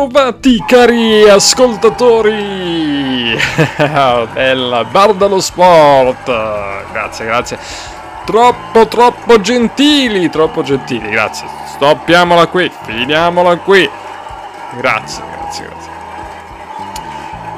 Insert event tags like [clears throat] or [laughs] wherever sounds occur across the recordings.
ritrovati cari ascoltatori del Bar dello Sport. Grazie, grazie. Troppo, troppo gentili, troppo gentili, grazie. Stoppiamola qui, finiamola qui. Grazie, grazie, grazie.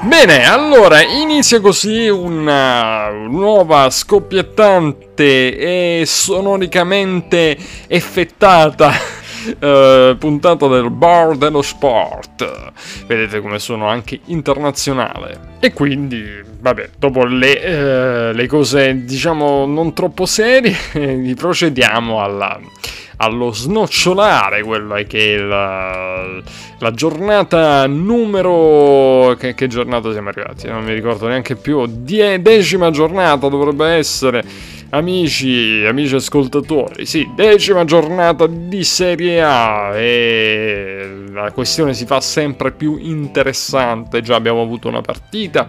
Bene, allora inizia così una nuova scoppiettante e sonoricamente effettata [laughs] uh, puntata del bar dello sport. Vedete come sono anche internazionale. E quindi, vabbè, dopo le, uh, le cose diciamo non troppo serie, [laughs] procediamo alla allo snocciolare quello che è la, la giornata numero... Che, che, giornata siamo arrivati? Non mi ricordo neanche più. Die, decima giornata dovrebbe essere Amici, amici ascoltatori, sì, decima giornata di Serie A e la questione si fa sempre più interessante. Già abbiamo avuto una partita,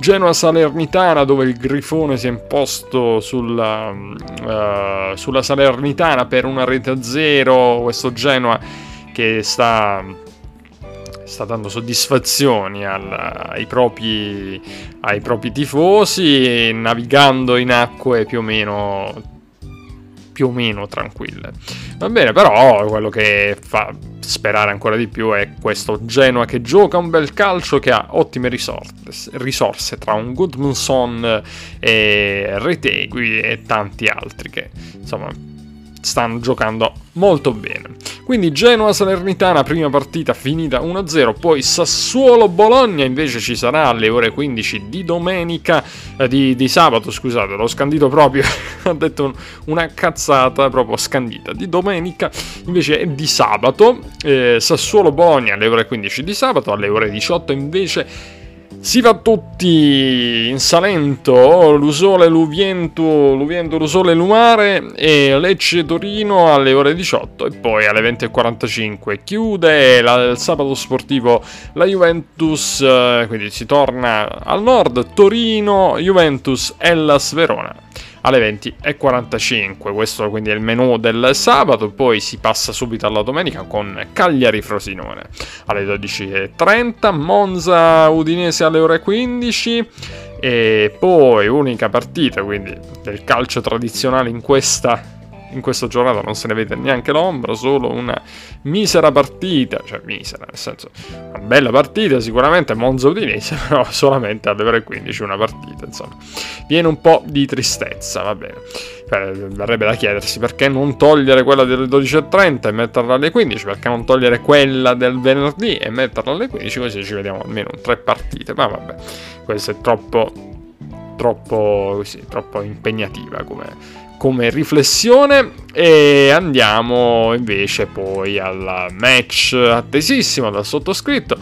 Genoa-Salernitana, dove il Grifone si è imposto sulla, uh, sulla Salernitana per una rete a zero. Questo Genoa che sta sta dando soddisfazioni al, ai, propri, ai propri tifosi, navigando in acque più o meno più o meno tranquille. Va bene, però quello che fa sperare ancora di più è questo Genoa che gioca un bel calcio, che ha ottime risorse, risorse tra un Goodmanson e Retegui e tanti altri che insomma stanno giocando molto bene. Quindi Genoa-Salernitana, prima partita finita 1-0, poi Sassuolo-Bologna invece ci sarà alle ore 15 di domenica, eh, di, di, sabato scusate, l'ho scandito proprio, [laughs] ho detto un, una cazzata proprio scandita, di domenica invece è di sabato, eh, Sassuolo-Bologna alle ore 15 di sabato, alle ore 18 invece si va tutti in Salento, Lusole, Luviento, Luviento, Lusole, Lumare e Lecce Torino alle ore 18 e poi alle 20.45 chiude la, il sabato sportivo la Juventus, eh, quindi si torna al nord, Torino, Juventus, Ellas Verona alle 20.45. Questo quindi è il menù del sabato, poi si passa subito alla domenica con Cagliari Frosinone alle 12.30, Monza Udinese alle ore 15 e poi unica partita quindi del calcio tradizionale in questa in questa giornata non se ne vede neanche l'ombra, solo una misera partita, cioè misera, nel senso, una bella partita sicuramente, Monza Udinese, [laughs] però solamente alle ore 15 una partita, insomma. Viene un po' di tristezza, va bene. Verrebbe da chiedersi perché non togliere quella delle 12.30 e metterla alle 15, perché non togliere quella del venerdì e metterla alle 15, così ci vediamo almeno tre partite, ma vabbè, questo è troppo, troppo, così, troppo impegnativa come come riflessione e andiamo invece poi al match attesissimo dal sottoscritto.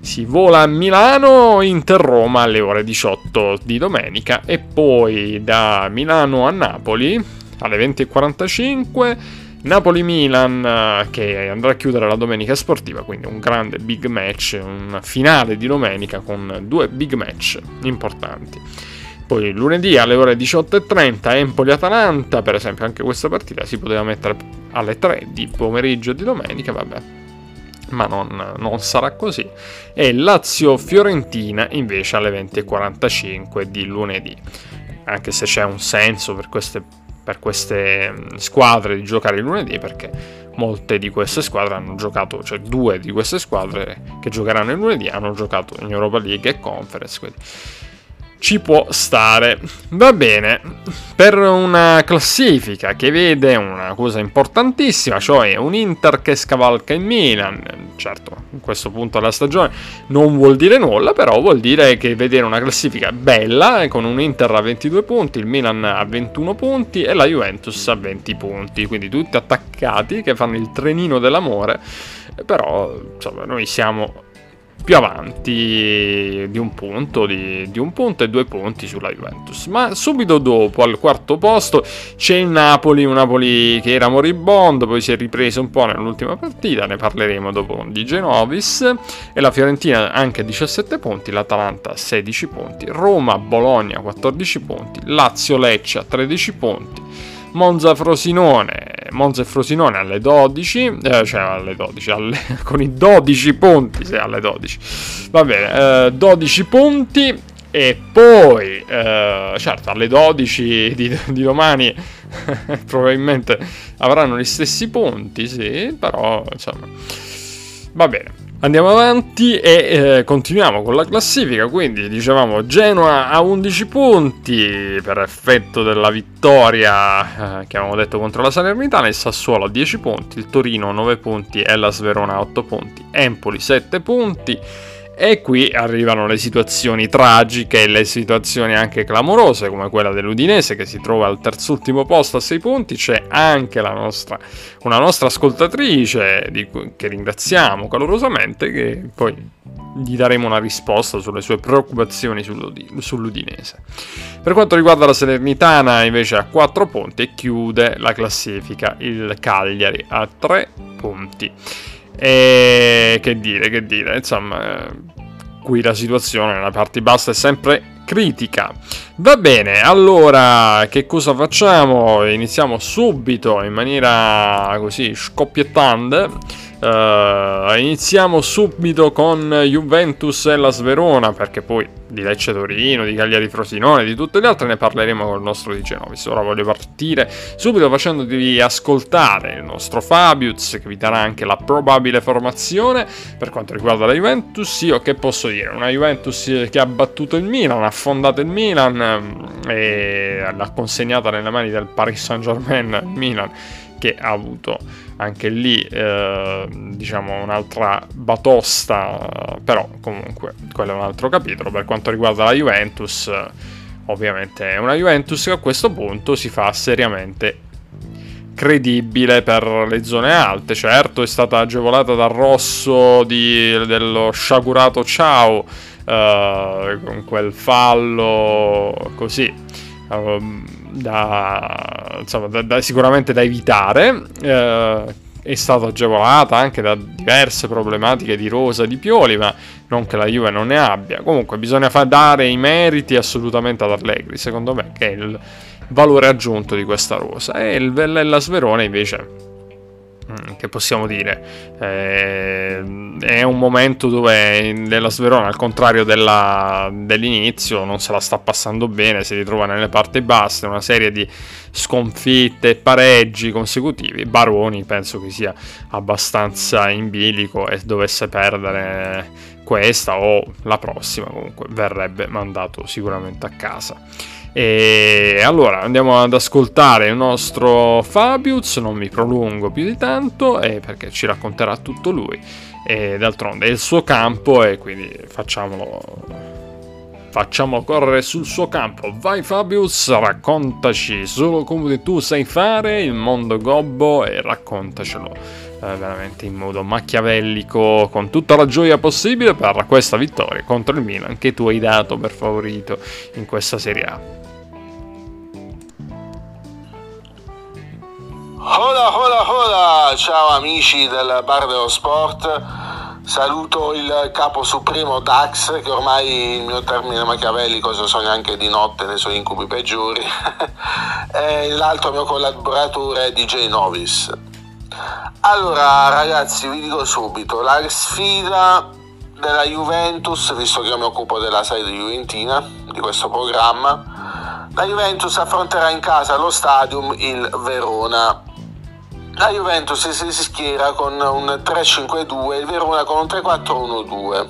Si vola a Milano, Inter-Roma alle ore 18 di domenica e poi da Milano a Napoli alle 20.45 Napoli-Milan che andrà a chiudere la domenica sportiva, quindi un grande big match, un finale di domenica con due big match importanti. Poi lunedì alle ore 18.30 Empoli-Atalanta, per esempio anche questa partita si poteva mettere alle 3 di pomeriggio di domenica, vabbè, ma non, non sarà così. E Lazio-Fiorentina invece alle 20.45 di lunedì, anche se c'è un senso per queste, per queste squadre di giocare il lunedì, perché molte di queste squadre hanno giocato, cioè due di queste squadre che giocheranno il lunedì hanno giocato in Europa League e Conference, quindi ci può stare. Va bene, per una classifica che vede una cosa importantissima, cioè un Inter che scavalca il Milan, certo, in questo punto della stagione non vuol dire nulla, però vuol dire che vedere una classifica bella, con un Inter a 22 punti, il Milan a 21 punti e la Juventus a 20 punti, quindi tutti attaccati che fanno il trenino dell'amore, però insomma noi siamo più avanti di un punto, di, di, un punto e due punti sulla Juventus. Ma subito dopo, al quarto posto, c'è il Napoli, un Napoli che era moribondo, poi si è ripreso un po' nell'ultima partita, ne parleremo dopo di Genovis, e la Fiorentina anche a 17 punti, l'Atalanta a 16 punti, Roma, Bologna 14 punti, Lazio, Lecce a 13 punti, Monza Frosinone, Monza e Frosinone alle 12, eh, cioè alle 12, alle, [laughs] con i 12 punti, se alle 12, va bene, eh, 12 punti e poi, eh, certo, alle 12 di, di domani [laughs] probabilmente avranno gli stessi punti, sì, però insomma, va bene. Andiamo avanti e eh, continuiamo con la classifica, quindi dicevamo Genoa a 11 punti per effetto della vittoria eh, che avevamo detto contro la Salernitana, il Sassuolo a 10 punti, il Torino a 9 punti e la Sverona a 8 punti, Empoli 7 punti, e qui arrivano le situazioni tragiche e le situazioni anche clamorose, come quella dell'Udinese che si trova al terzultimo posto a 6 punti. C'è anche nostra, una nostra ascoltatrice, cui, che ringraziamo calorosamente, che poi gli daremo una risposta sulle sue preoccupazioni sull'Udinese. Per quanto riguarda la Salernitana, invece, ha 4 punti e chiude la classifica il Cagliari a 3 punti. E che dire, che dire, insomma, qui la situazione nella parte bassa è sempre critica. Va bene, allora che cosa facciamo? Iniziamo subito in maniera così scoppiettante. Uh, iniziamo subito con Juventus e la Sverona perché poi di Lecce Torino, di Cagliari Frosinone, di tutte le altre ne parleremo con il nostro Di Genovis. Ora voglio partire subito facendovi ascoltare il nostro Fabius che vi darà anche la probabile formazione per quanto riguarda la Juventus. Io che posso dire? Una Juventus che ha battuto il Milan, ha affondato il Milan mm, e l'ha consegnata nelle mani del Paris Saint Germain, il Milan che ha avuto anche lì eh, diciamo un'altra batosta, però comunque quello è un altro capitolo. Per quanto riguarda la Juventus, ovviamente è una Juventus che a questo punto si fa seriamente credibile per le zone alte. Certo è stata agevolata dal rosso di, dello sciagurato Ciao con quel fallo così. Um, da, insomma, da, da, sicuramente da evitare. Eh, è stata agevolata anche da diverse problematiche di rosa di Pioli, ma non che la Juve non ne abbia. Comunque bisogna far dare i meriti assolutamente ad Allegri, secondo me, che è il valore aggiunto di questa rosa. E il Vellella Sverone invece che possiamo dire? Eh, è un momento dove nella Sverona al contrario della, dell'inizio non se la sta passando bene si ritrova nelle parti basse una serie di sconfitte e pareggi consecutivi. Baroni penso che sia abbastanza in bilico e dovesse perdere questa o la prossima comunque verrebbe mandato sicuramente a casa e allora andiamo ad ascoltare il nostro Fabius, non mi prolungo più di tanto eh, perché ci racconterà tutto lui. E d'altronde è il suo campo e quindi facciamolo, facciamo correre sul suo campo. Vai Fabius, raccontaci solo come tu sai fare il mondo gobbo e raccontacelo eh, veramente in modo machiavellico, con tutta la gioia possibile per questa vittoria contro il Milan che tu hai dato per favorito in questa Serie A. Hola, hola, hola! Ciao amici del Bar dello Sport. Saluto il capo supremo Dax, che ormai il mio termine machiavellico, se sogno anche di notte nei suoi incubi peggiori, [laughs] e l'altro mio collaboratore DJ Novis. Allora, ragazzi, vi dico subito, la sfida della Juventus, visto che io mi occupo della sede juventina di questo programma, la Juventus affronterà in casa allo stadium il Verona la Juventus si schiera con un 3-5-2 il Verona con un 3-4-1-2.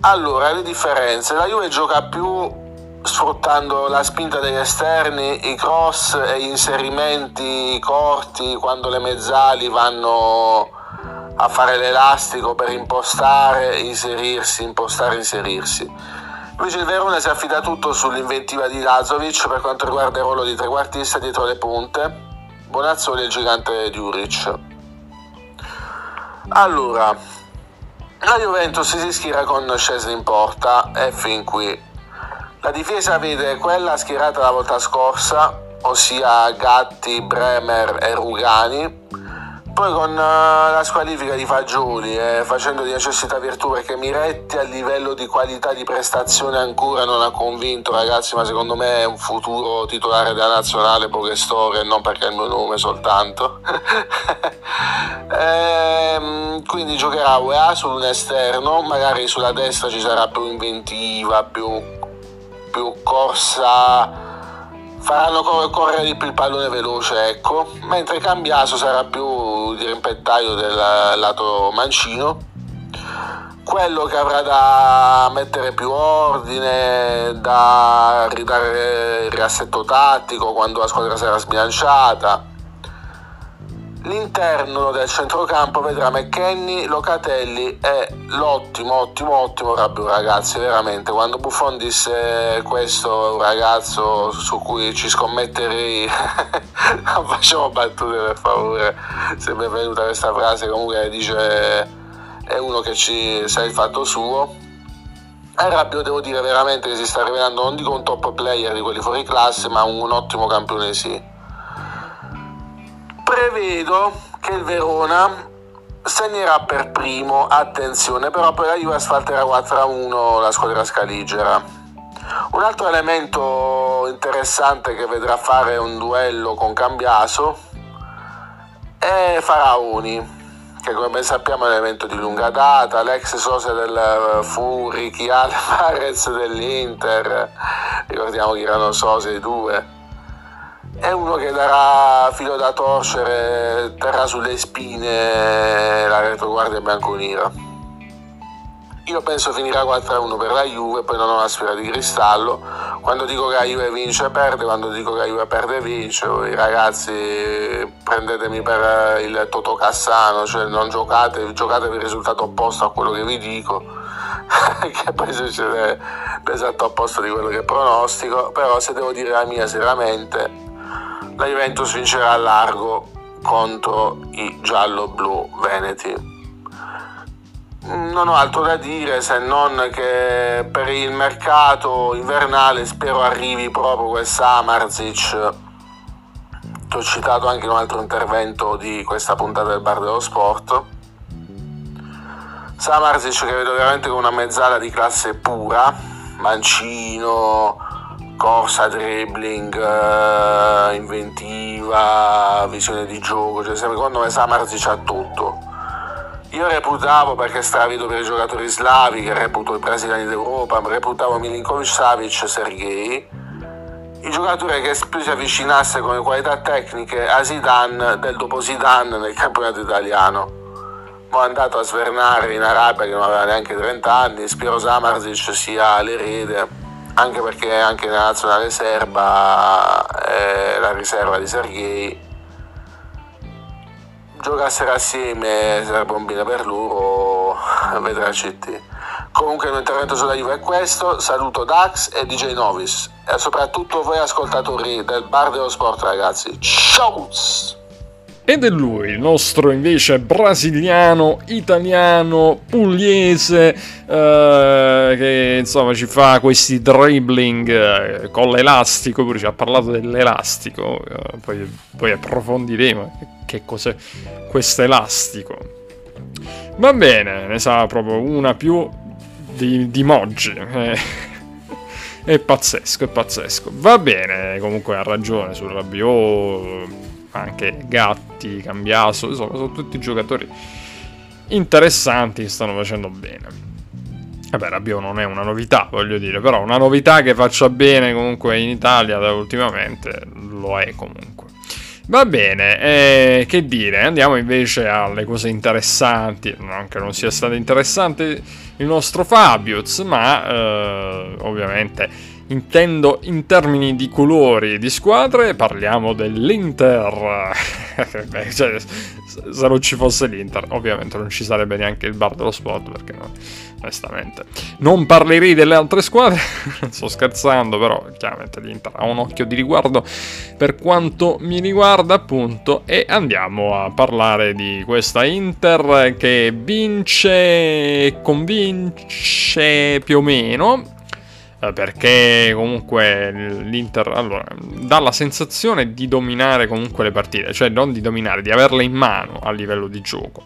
Allora, le differenze. La Juve gioca più sfruttando la spinta degli esterni, i cross e gli inserimenti corti quando le mezzali vanno a fare l'elastico per impostare, inserirsi, impostare, inserirsi. Invece il Verona si affida tutto sull'inventiva di Lazovic per quanto riguarda il ruolo di trequartista dietro le punte Bonazzoli e il gigante Djuric. Allora, la Juventus si schiera con Scesni in porta e fin qui. La difesa vede quella schierata la volta scorsa, ossia Gatti, Bremer e Rugani, poi con uh, la squalifica di Fagioli, eh, facendo di necessità virtù perché Miretti a livello di qualità di prestazione ancora non ha convinto ragazzi, ma secondo me è un futuro titolare della nazionale, poche storie, non perché è il mio nome soltanto. [laughs] eh, quindi giocherà UEA su un esterno, magari sulla destra ci sarà più inventiva, più, più corsa faranno correre di più il pallone veloce, ecco, mentre Cambiaso sarà più di rimpettaio del lato mancino, quello che avrà da mettere più ordine, da ridare il riassetto tattico quando la squadra sarà sbilanciata L'interno del centrocampo vedrà McKenny, Locatelli e l'ottimo, ottimo, ottimo Rabiot ragazzi, veramente. Quando Buffon disse questo è un ragazzo su cui ci scommetterei, non [laughs] facciamo battute per favore, se mi è venuta questa frase comunque dice è uno che ci sa il fatto suo. E Rabiot devo dire veramente che si sta rivelando non dico un top player di quelli fuori classe, ma un ottimo campione sì prevedo che il Verona segnerà per primo, attenzione, però poi la Juve asfalterà 4-1 la squadra scaligera. Un altro elemento interessante che vedrà fare un duello con Cambiaso è Faraoni, che come ben sappiamo è un elemento di lunga data, l'ex sosia del Furi, chi Alvarez dell'Inter, ricordiamo che erano sosi i due è uno che darà filo da torcere, terrà sulle spine la retroguardia bianconera. Io penso finirà 4-1 per la Juve, poi non ho una sfera di cristallo. Quando dico che la Juve vince perde, quando dico che la Juve perde vince. Voi ragazzi prendetemi per il Toto Cassano, cioè non giocate, giocate per il risultato opposto a quello che vi dico, [laughs] che poi succede l'esatto opposto di quello che pronostico. Però se devo dire la mia seriamente, la Juventus vincerà a largo contro i giallo-blu veneti. Non ho altro da dire se non che per il mercato invernale spero arrivi proprio quel Samarzic che ho citato anche in un altro intervento di questa puntata del Bar dello Sport. Samarzic che vedo veramente come una mezzala di classe pura, mancino, corsa, dribbling, uh, inventiva, visione di gioco, cioè secondo me Samarzi c'ha tutto. Io reputavo, perché stravido per i giocatori slavi, che reputo i brasiliani d'Europa, reputavo Milinkovic, Savic, Sergei, i giocatori che più si avvicinasse come qualità tecniche a Zidane del dopo Zidane nel campionato italiano. Ma è andato a svernare in Arabia che non aveva neanche 30 anni, Spiro Samarzic sia l'erede anche perché anche nella nazionale serba eh, la riserva di Sergei giocassero assieme un bene per loro vedrà CT comunque il mio intervento sulla Juve è questo. Saluto Dax e DJ Novis. E soprattutto voi ascoltatori del bar dello sport ragazzi. Ciao ed è lui, il nostro invece brasiliano, italiano, pugliese, eh, che insomma ci fa questi dribbling eh, con l'elastico, pure ci ha parlato dell'elastico, eh, poi, poi approfondiremo che cos'è questo elastico. Va bene, ne sa proprio una più di, di Moggi. Eh. [laughs] È pazzesco, è pazzesco. Va bene, comunque ha ragione sul Rabiot anche Gatti, Cambiaso, insomma sono tutti giocatori interessanti che stanno facendo bene. Vabbè, Rabiot non è una novità, voglio dire, però una novità che faccia bene comunque in Italia da ultimamente lo è comunque. Va bene, eh, che dire, andiamo invece alle cose interessanti, non che non sia stato interessante il nostro Fabius, ma eh, ovviamente intendo in termini di colori di squadre, parliamo dell'Inter. [laughs] Beh, cioè, se non ci fosse l'Inter, ovviamente non ci sarebbe neanche il bar dello sport, perché no, onestamente non parlerei delle altre squadre. [laughs] Sto scherzando, però chiaramente l'Inter ha un occhio di riguardo per quanto mi riguarda, appunto. E andiamo a parlare di questa Inter che vince e convince più o meno perché comunque l'Inter allora, dà la sensazione di dominare comunque le partite, cioè non di dominare, di averle in mano a livello di gioco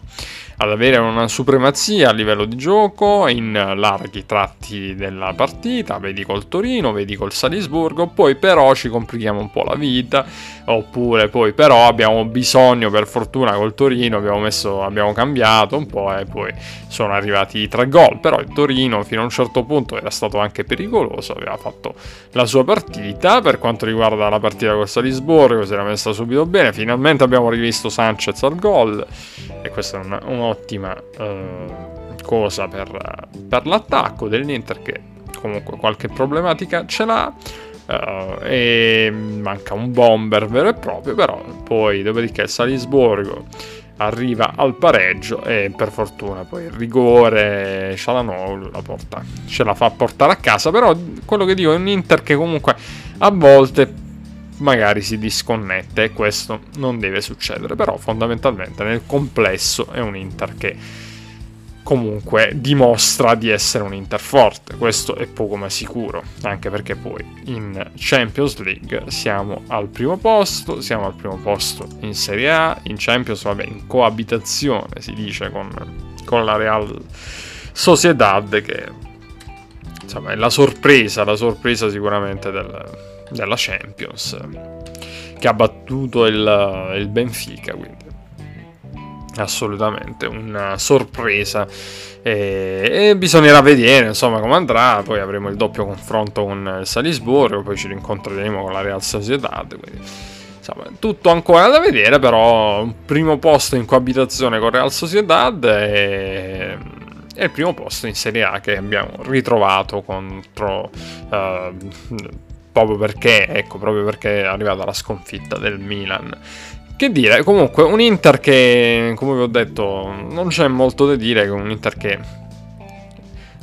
ad avere una supremazia a livello di gioco in larghi tratti della partita, vedi col Torino, vedi col Salisburgo, poi però ci complichiamo un po' la vita, oppure poi però abbiamo bisogno, per fortuna col Torino abbiamo, messo, abbiamo cambiato un po' e poi sono arrivati i tre gol, però il Torino fino a un certo punto era stato anche pericoloso, aveva fatto la sua partita, per quanto riguarda la partita col Salisburgo si era messa subito bene, finalmente abbiamo rivisto Sanchez al gol. E questa è una, una un'ottima uh, cosa per, per, l'attacco dell'Inter che comunque qualche problematica ce l'ha uh, e manca un bomber vero e proprio però poi dopodiché Salisburgo arriva al pareggio e per fortuna poi il rigore Shalanoglu la porta, ce la fa portare a casa però quello che dico è un Inter che comunque a volte magari si disconnette e questo non deve succedere, però fondamentalmente nel complesso è un Inter che comunque dimostra di essere un Inter forte, questo è poco ma sicuro, anche perché poi in Champions League siamo al primo posto, siamo al primo posto in Serie A, in Champions vabbè in coabitazione si dice con, con la Real Sociedad che insomma è la sorpresa, la sorpresa sicuramente del della Champions che ha battuto il, il Benfica quindi. Assolutamente una sorpresa. E, e, bisognerà vedere insomma come andrà. Poi avremo il doppio confronto con il Salisburgo poi ci rincontreremo con la Real Sociedad quindi insomma tutto ancora da vedere però un primo posto in coabitazione con Real Sociedad e, e il primo posto in Serie A che abbiamo ritrovato contro uh, proprio perché, ecco, proprio perché è arrivata la sconfitta del Milan. Che dire, comunque un Inter che, come vi ho detto, non c'è molto da dire, un Inter che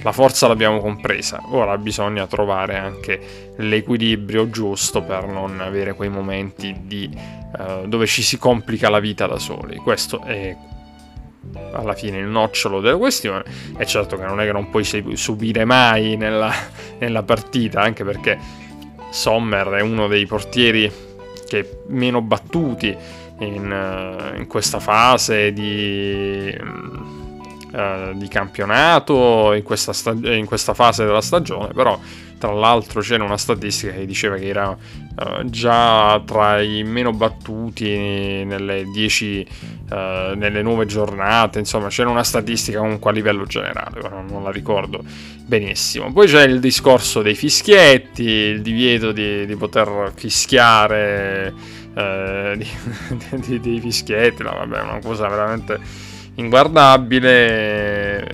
la forza l'abbiamo compresa, ora bisogna trovare anche l'equilibrio giusto per non avere quei momenti di, uh, dove ci si complica la vita da soli. Questo è alla fine il nocciolo della questione e certo che non è che non puoi subire mai nella, nella partita, anche perché Sommer è uno dei portieri che meno battuti in, uh, in questa fase di, uh, di campionato, in questa, stag- in questa, fase della stagione, però tra l'altro c'era una statistica che diceva che era uh, già tra i meno battuti nelle 10 nelle nuove giornate, insomma c'era una statistica comunque a livello generale, non la ricordo benissimo. Poi c'è il discorso dei fischietti, il divieto di, di poter fischiare eh, [laughs] dei fischietti, no, vabbè, una cosa veramente inguardabile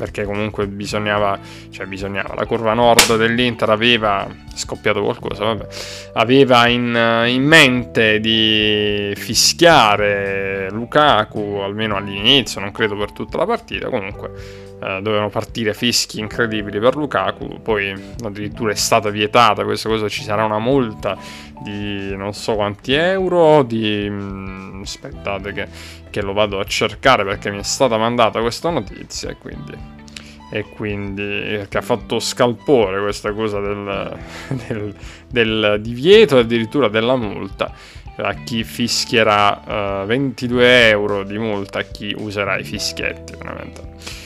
perché comunque bisognava, cioè bisognava, la curva nord dell'Inter aveva scoppiato qualcosa, vabbè, aveva in, in mente di fischiare Lukaku, almeno all'inizio, non credo per tutta la partita, comunque eh, dovevano partire fischi incredibili per Lukaku, poi addirittura è stata vietata questa cosa, ci sarà una multa di non so quanti euro, di... Mm, aspettate che, che lo vado a cercare perché mi è stata mandata questa notizia e quindi e quindi che ha fatto scalpore questa cosa del, [laughs] del, del divieto e addirittura della multa a chi fischierà uh, 22 euro di multa a chi userà i fischietti veramente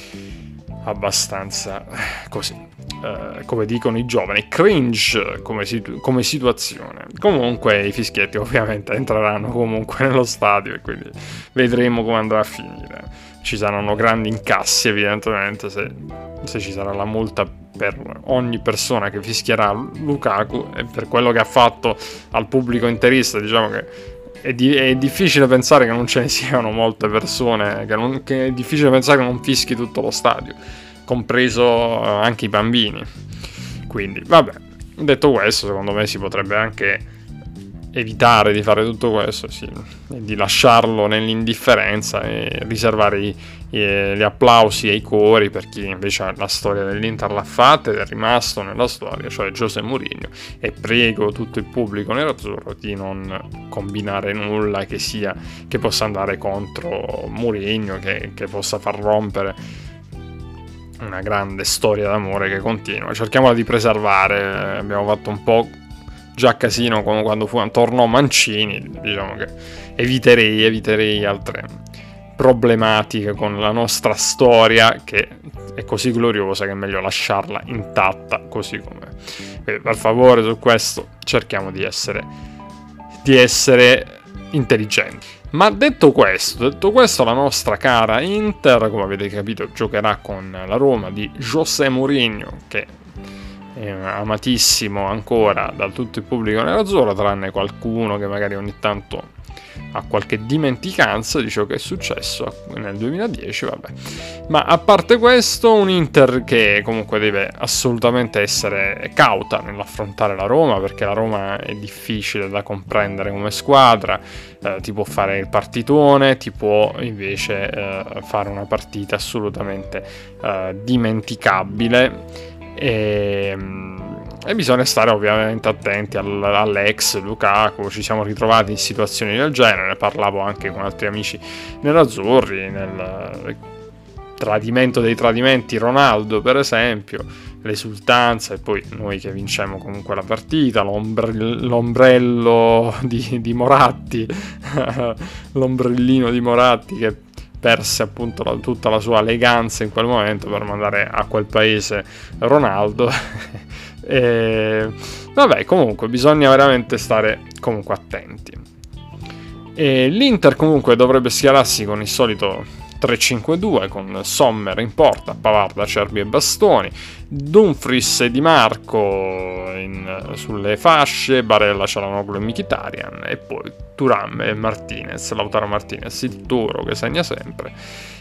abbastanza così, eh, come dicono i giovani, cringe come, situ- come, situazione. Comunque i fischietti ovviamente entreranno comunque nello stadio e quindi vedremo come andrà a finire. Ci saranno grandi incassi evidentemente se, se ci sarà la multa per ogni persona che fischierà Lukaku e per quello che ha fatto al pubblico interista, diciamo che è, di- è, difficile pensare che non ce ne siano molte persone, che, non, che, è difficile pensare che non fischi tutto lo stadio, compreso eh, anche i bambini. Quindi, vabbè, detto questo, secondo me si potrebbe anche evitare di fare tutto questo, sì, di lasciarlo nell'indifferenza e riservare i, i, gli applausi e i cori per chi invece la storia dell'Inter l'ha fatta ed è rimasto nella storia, cioè José Mourinho. E prego tutto il pubblico nerazzurro di non combinare nulla che, sia, che possa andare contro Mourinho, che, che possa far rompere una grande storia d'amore che continua. Cerchiamola di preservare. Abbiamo fatto un po' già casino come quando fu, tornò Mancini. Diciamo che eviterei, eviterei altre problematiche con la nostra storia che è così gloriosa che è meglio lasciarla intatta così com'è. Quindi, per favore su questo cerchiamo di essere, di essere intelligenti. Ma detto questo, detto questo, la nostra cara Inter, come avete capito, giocherà con la Roma di José Mourinho, che è amatissimo ancora da tutto il pubblico nerazzurro, tranne qualcuno che magari ogni tanto ha qualche dimenticanza di ciò che è successo nel 2010, vabbè. Ma a parte questo, un Inter che comunque deve assolutamente essere cauta nell'affrontare la Roma, perché la Roma è difficile da comprendere come squadra, eh, ti può fare il partitone, ti può invece eh, fare una partita assolutamente eh, dimenticabile. E, e bisogna stare ovviamente attenti all'ex Lukaku, ci siamo ritrovati in situazioni del genere, parlavo anche con altri amici nell'Azzurri, nel tradimento dei tradimenti Ronaldo per esempio, l'esultanza e poi noi che vinciamo comunque la partita, l'ombre- l'ombrello di, di Moratti, [laughs] l'ombrellino di Moratti che perse appunto la, tutta la sua eleganza in quel momento per mandare a quel paese Ronaldo [laughs] E, vabbè, comunque bisogna veramente stare comunque attenti. E L'Inter comunque dovrebbe schierarsi con il solito 3-5-2 con Sommer in porta, Pavard, Acerbi e Bastoni, Dumfries e Di Marco in, sulle fasce, Barella, Cialanoglu e Mkhitaryan e poi Turam e Martinez, Lautaro Martinez, il Toro che segna sempre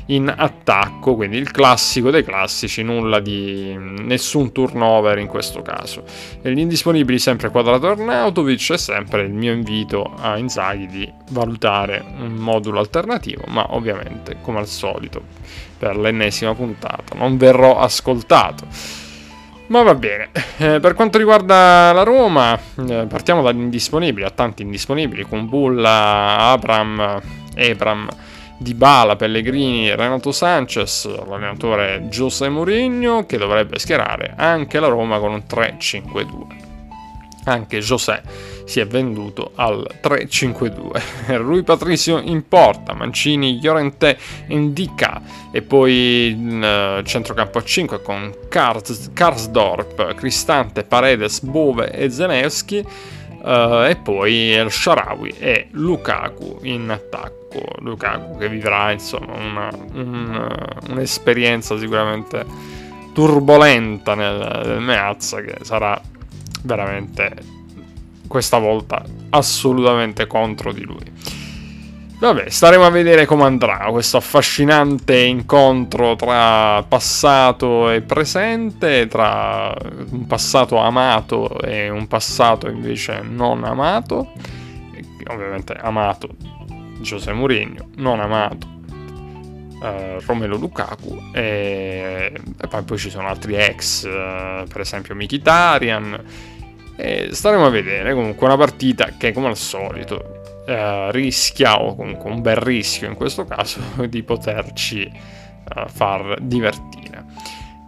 in attacco, quindi il classico dei classici, nulla di nessun turnover in questo caso. E gli indisponibili sempre Quadrato Arnautovic e sempre il mio invito a Inzaghi di valutare un modulo alternativo, ma ovviamente come al solito per l'ennesima puntata non verrò ascoltato. Ma va bene, eh, per quanto riguarda la Roma, eh, partiamo dagli indisponibili, a tanti indisponibili, con Bulla, Abram, Ebram, Dybala, Pellegrini, Renato Sanchez, l'allenatore José Mourinho che dovrebbe schierare anche la Roma con un 3-5-2. Anche José si è venduto al 3-5-2. [laughs] Rui Patricio in porta, Mancini, Llorente, Indica e poi in uh, centrocampo a 5 con Kars, Karsdorp, Cristante, Paredes, Bove e Zelensky Uh, e poi El Sharawi e Lukaku in attacco. Lukaku che vivrà insomma una, un, un'esperienza sicuramente turbolenta nel, nel Meazza che sarà veramente questa volta assolutamente contro di lui. Vabbè, staremo a vedere come andrà questo affascinante incontro tra passato e presente, tra un passato amato e un passato invece non amato. Ovviamente amato Giuseppe Mourinho, non amato eh, Romelo Lukaku e, e poi, poi, ci sono altri ex, eh, per esempio Mkhitaryan. E staremo a vedere comunque una partita che come al solito eh, rischia, o comunque un bel rischio in questo caso, [laughs] di poterci eh, far divertire.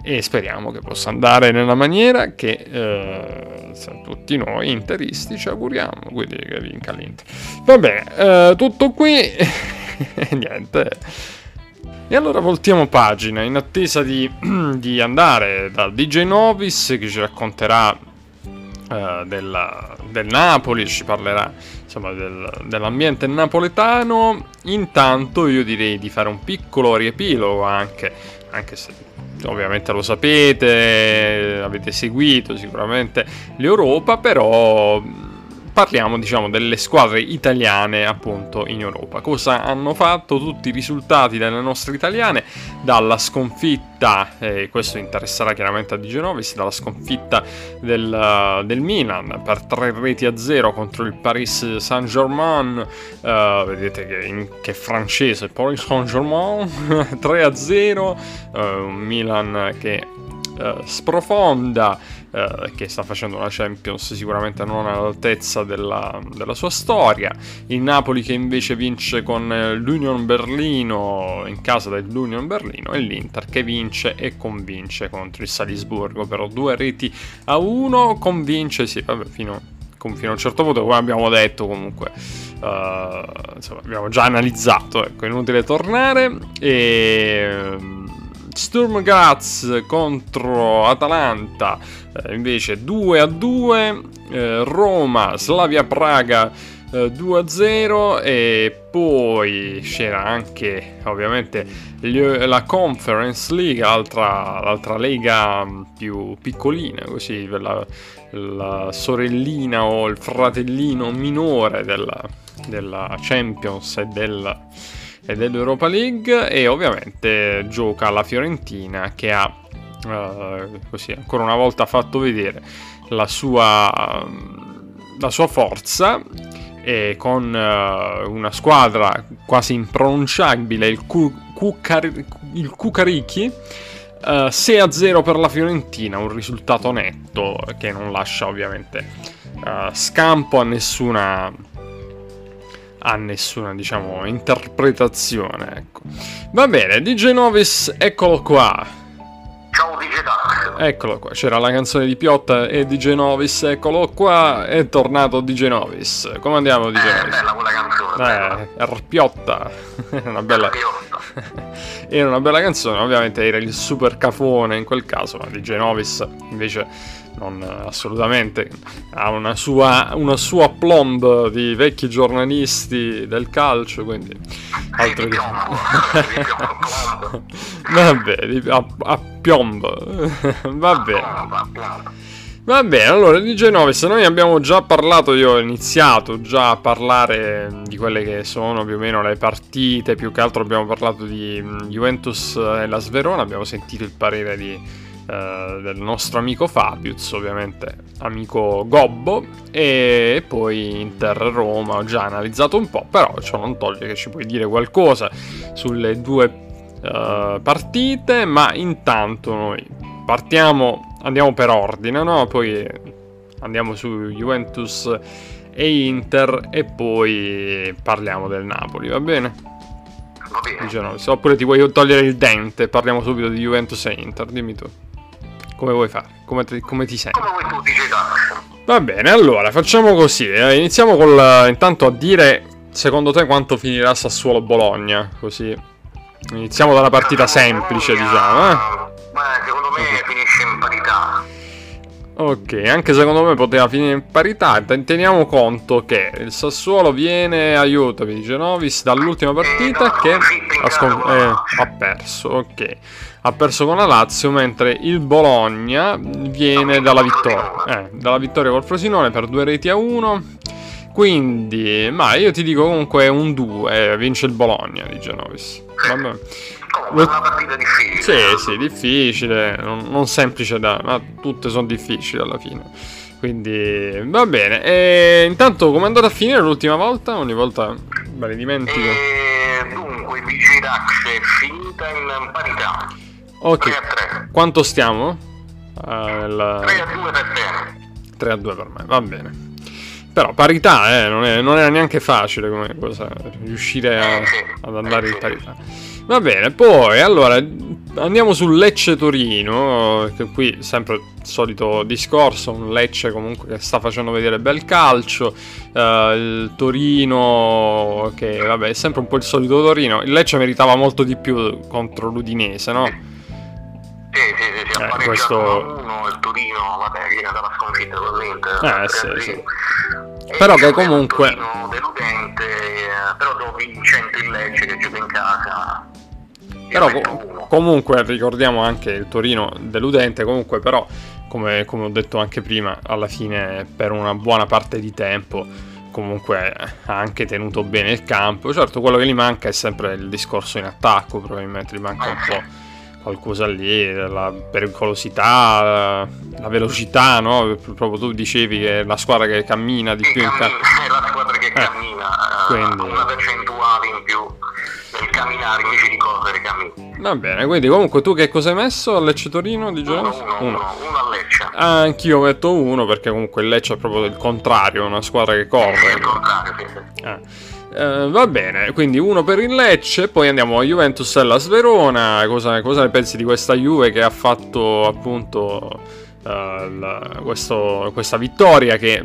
E speriamo che possa andare nella maniera che eh, tutti noi interisti ci auguriamo, quindi che vinca l'Inter. Va bene, eh, tutto qui [laughs] niente. E allora voltiamo pagina in attesa di, [clears throat] di andare dal DJ Novis che ci racconterà uh, della, del Napoli, ci parlerà insomma, del, dell'ambiente napoletano. Intanto io direi di fare un piccolo riepilogo anche, anche se ovviamente lo sapete, avete seguito sicuramente l'Europa, però parliamo diciamo delle squadre italiane appunto in Europa. Cosa hanno fatto tutti i risultati delle nostre italiane dalla sconfitta, eh, questo interesserà chiaramente a Di Genovis, dalla sconfitta del, del, Milan per 3 reti a 0 contro il Paris Saint-Germain, uh, vedete che, in, che francese, Paris Saint-Germain [laughs] 3 a 0, uh, un Milan che eh, sprofonda, eh, che sta facendo una Champions sicuramente non all'altezza della, della, sua storia. Il Napoli che invece vince con eh, l'Union Berlino in casa dell'Union Berlino e l'Inter che vince e convince contro il Salisburgo per due reti a uno. Convince, sì, vabbè, fino, fino a un certo punto, come abbiamo detto comunque. Uh, insomma, abbiamo già analizzato, ecco, inutile tornare. E Sturm Graz contro Atalanta. Eh, invece 2 a 2 eh, Roma Slavia Praga eh, 2 a 0 e poi c'era anche ovviamente la Conference League l'altra, l'altra lega più piccolina così la, la sorellina o il fratellino minore della, della Champions e della e dell'Europa League e ovviamente gioca la Fiorentina che ha uh, così ancora una volta fatto vedere la sua, uh, la sua forza e con uh, una squadra quasi impronunciabile il, Cucar- il Cucarichi 6 a 0 per la Fiorentina un risultato netto che non lascia ovviamente scampo a nessuna ha nessuna, diciamo, interpretazione. Ecco. Va bene, DJ Novis, eccolo qua. Ciao DJ Dax. Eccolo qua, c'era la canzone di Piotta e DJ Novis, eccolo qua, è tornato DJ Novis. Come andiamo DJ eh, Novis? bella quella canzone. Eh, Piotta. [laughs] una bella... [laughs] era una bella canzone, ovviamente era il super cafone in quel caso, ma DJ Novis invece non assolutamente, ha una sua, una sua plomb di vecchi giornalisti del calcio, quindi altro di [laughs] Vabbè, a, a piombo. [laughs] Va bene. Va bene, allora di Genovis noi abbiamo già parlato, io ho iniziato già a parlare di quelle che sono più o meno le partite, più che altro abbiamo parlato di Juventus e la Sverona, abbiamo sentito il parere di eh, del nostro amico Fabius, ovviamente amico Gobbo, e poi Inter Roma, ho già analizzato un po', però ciò non toglie che ci puoi dire qualcosa sulle due uh, partite, ma intanto noi partiamo, andiamo per ordine, no? Poi andiamo su Juventus e Inter e poi parliamo del Napoli, va bene? Va bene. Oppure ti vuoi togliere il dente, parliamo subito di Juventus e Inter, dimmi tu. Come vuoi fare? Come ti, come ti senti? Come vuoi tu, dice Va bene, allora facciamo così. Eh, iniziamo col, intanto a dire secondo te quanto finirà Sassuolo Bologna? Così iniziamo dalla partita semplice, diciamo. Eh? Beh, secondo me finisce in parità. Ok, anche secondo me poteva finire in parità. Teniamo conto che il Sassuolo viene, aiutami, Genovis, dall'ultima partita che ha, scon- eh, ha perso. Ok ha perso con la Lazio, mentre il Bologna viene dalla vittoria, eh, dalla vittoria col Frosinone per due reti a uno. Quindi, ma io ti dico comunque un 2, vince il Bologna di Genovis. Vabbè. Oh, una partita difficile. Sì, sì, difficile, non, non semplice da... ma tutte sono difficili alla fine. Quindi va bene. E intanto come è andata a finire l'ultima volta? Ogni volta me ne dimentico. E dunque, VG Dax è finita in parità. Ok. 3 a 3. Quanto stiamo? Uh, nel... 3 a 2 per te. 3 a 2 per me, va bene. Però parità, eh, non, è, non era neanche facile come cosa, riuscire a, eh, sì. ad andare in parità. Va bene, poi allora andiamo sul Lecce Torino, che qui sempre il solito discorso, un Lecce comunque che sta facendo vedere bel calcio, uh, il Torino che vabbè è sempre un po' il solito Torino, il Lecce meritava molto di più contro l'Udinese, no? Sì, sì, sì, eh, questo... uno, il Torino, vabbè, viene dalla sconfitta ovviamente. Eh, sì, sì. Però che comunque... Il Torino deludente, eh, però dopo vincente il Lecce che gioca in casa. Però co- comunque ricordiamo anche il Torino deludente, comunque però come, come ho detto anche prima, alla fine per una buona parte di tempo comunque ha anche tenuto bene il campo. Certo, quello che gli manca è sempre il discorso in attacco, probabilmente gli manca un po' qualcosa lì, la pericolosità, la velocità, no? Proprio tu dicevi che è la squadra che cammina di sì, più cammina, in campo. È la squadra che eh, cammina, quindi... una percentuale in più nel camminare invece di correre cammini. Va bene, quindi comunque tu che cosa hai messo al Lecce Torino di Genoa? Uno, uno, uno. uno a Lecce. Ah, anch'io metto uno perché comunque il Lecce è proprio il contrario, una squadra che corre. È il contrario, sì, sì. Ah. Uh, va bene, quindi uno per il Lecce, poi andiamo a Juventus e alla Sverona. Cosa, cosa, ne pensi di questa Juve che ha fatto appunto uh, la, questo, questa vittoria che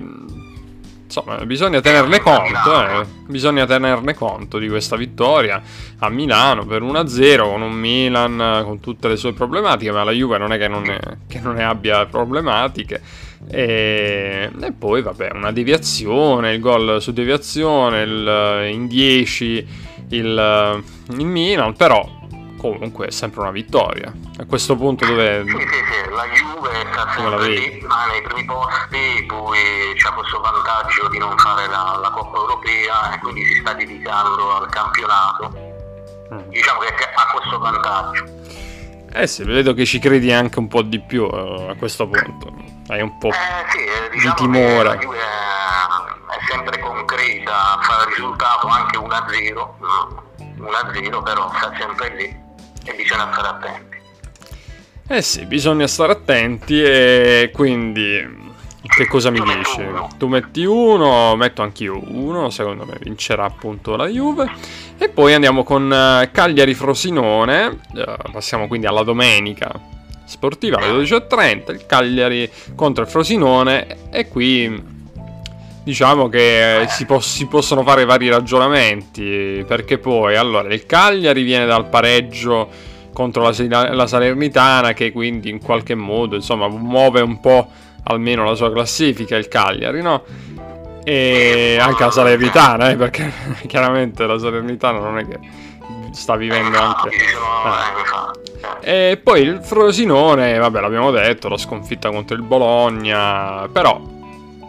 insomma bisogna tenerne conto, eh. bisogna tenerne conto di questa vittoria a Milano per 1-0 con un Milan con tutte le sue problematiche, ma la Juve non è che non, è, che non ne abbia problematiche. E, e, poi vabbè, una deviazione, il gol su deviazione, il, in 10 il, il Milan, però comunque è sempre una vittoria. A questo punto dove... Sì, sì, sì, la Juve sta sempre lì, ma nei primi posti, poi c'è questo vantaggio di non fare la, la, Coppa Europea e quindi si sta dedicando al campionato. Mm. Diciamo che ha questo vantaggio. Eh sì, vedo che ci credi anche un po' di più uh, a questo punto. Hai un po' eh, sì, eh, diciamo di timore. La Juve è sempre concreta, fa il risultato anche 1-0, 1-0 però sta sempre lì e bisogna stare attenti. Eh sì, bisogna stare attenti e quindi che cosa mi dici? Tu metti uno, metto anch'io uno, secondo me vincerà appunto la Juve. E poi andiamo con eh, Cagliari-Frosinone, uh, passiamo quindi alla domenica sportiva alle 12.30, il Cagliari contro il Frosinone e qui diciamo che si, po- si, possono fare vari ragionamenti perché poi allora il Cagliari viene dal pareggio contro la, la Salernitana che quindi in qualche modo insomma muove un po' almeno la sua classifica il Cagliari no? e anche la Salernitana eh, perché [laughs] chiaramente la Salernitana non è che sta vivendo anche eh. e poi il Frosinone vabbè l'abbiamo detto la sconfitta contro il Bologna però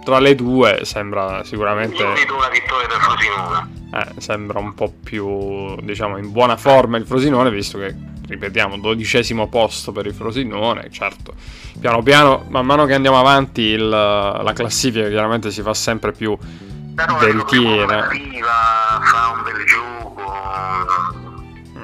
tra le due sembra sicuramente. Io vedo una vittoria del Frosinone. Eh, sembra un po' più, diciamo, in buona forma il Frosinone, visto che, ripetiamo, dodicesimo posto per il Frosinone. Certo, piano piano, man mano che andiamo avanti, il, la classifica chiaramente si fa sempre più Però veritiera. Fa un bel gioco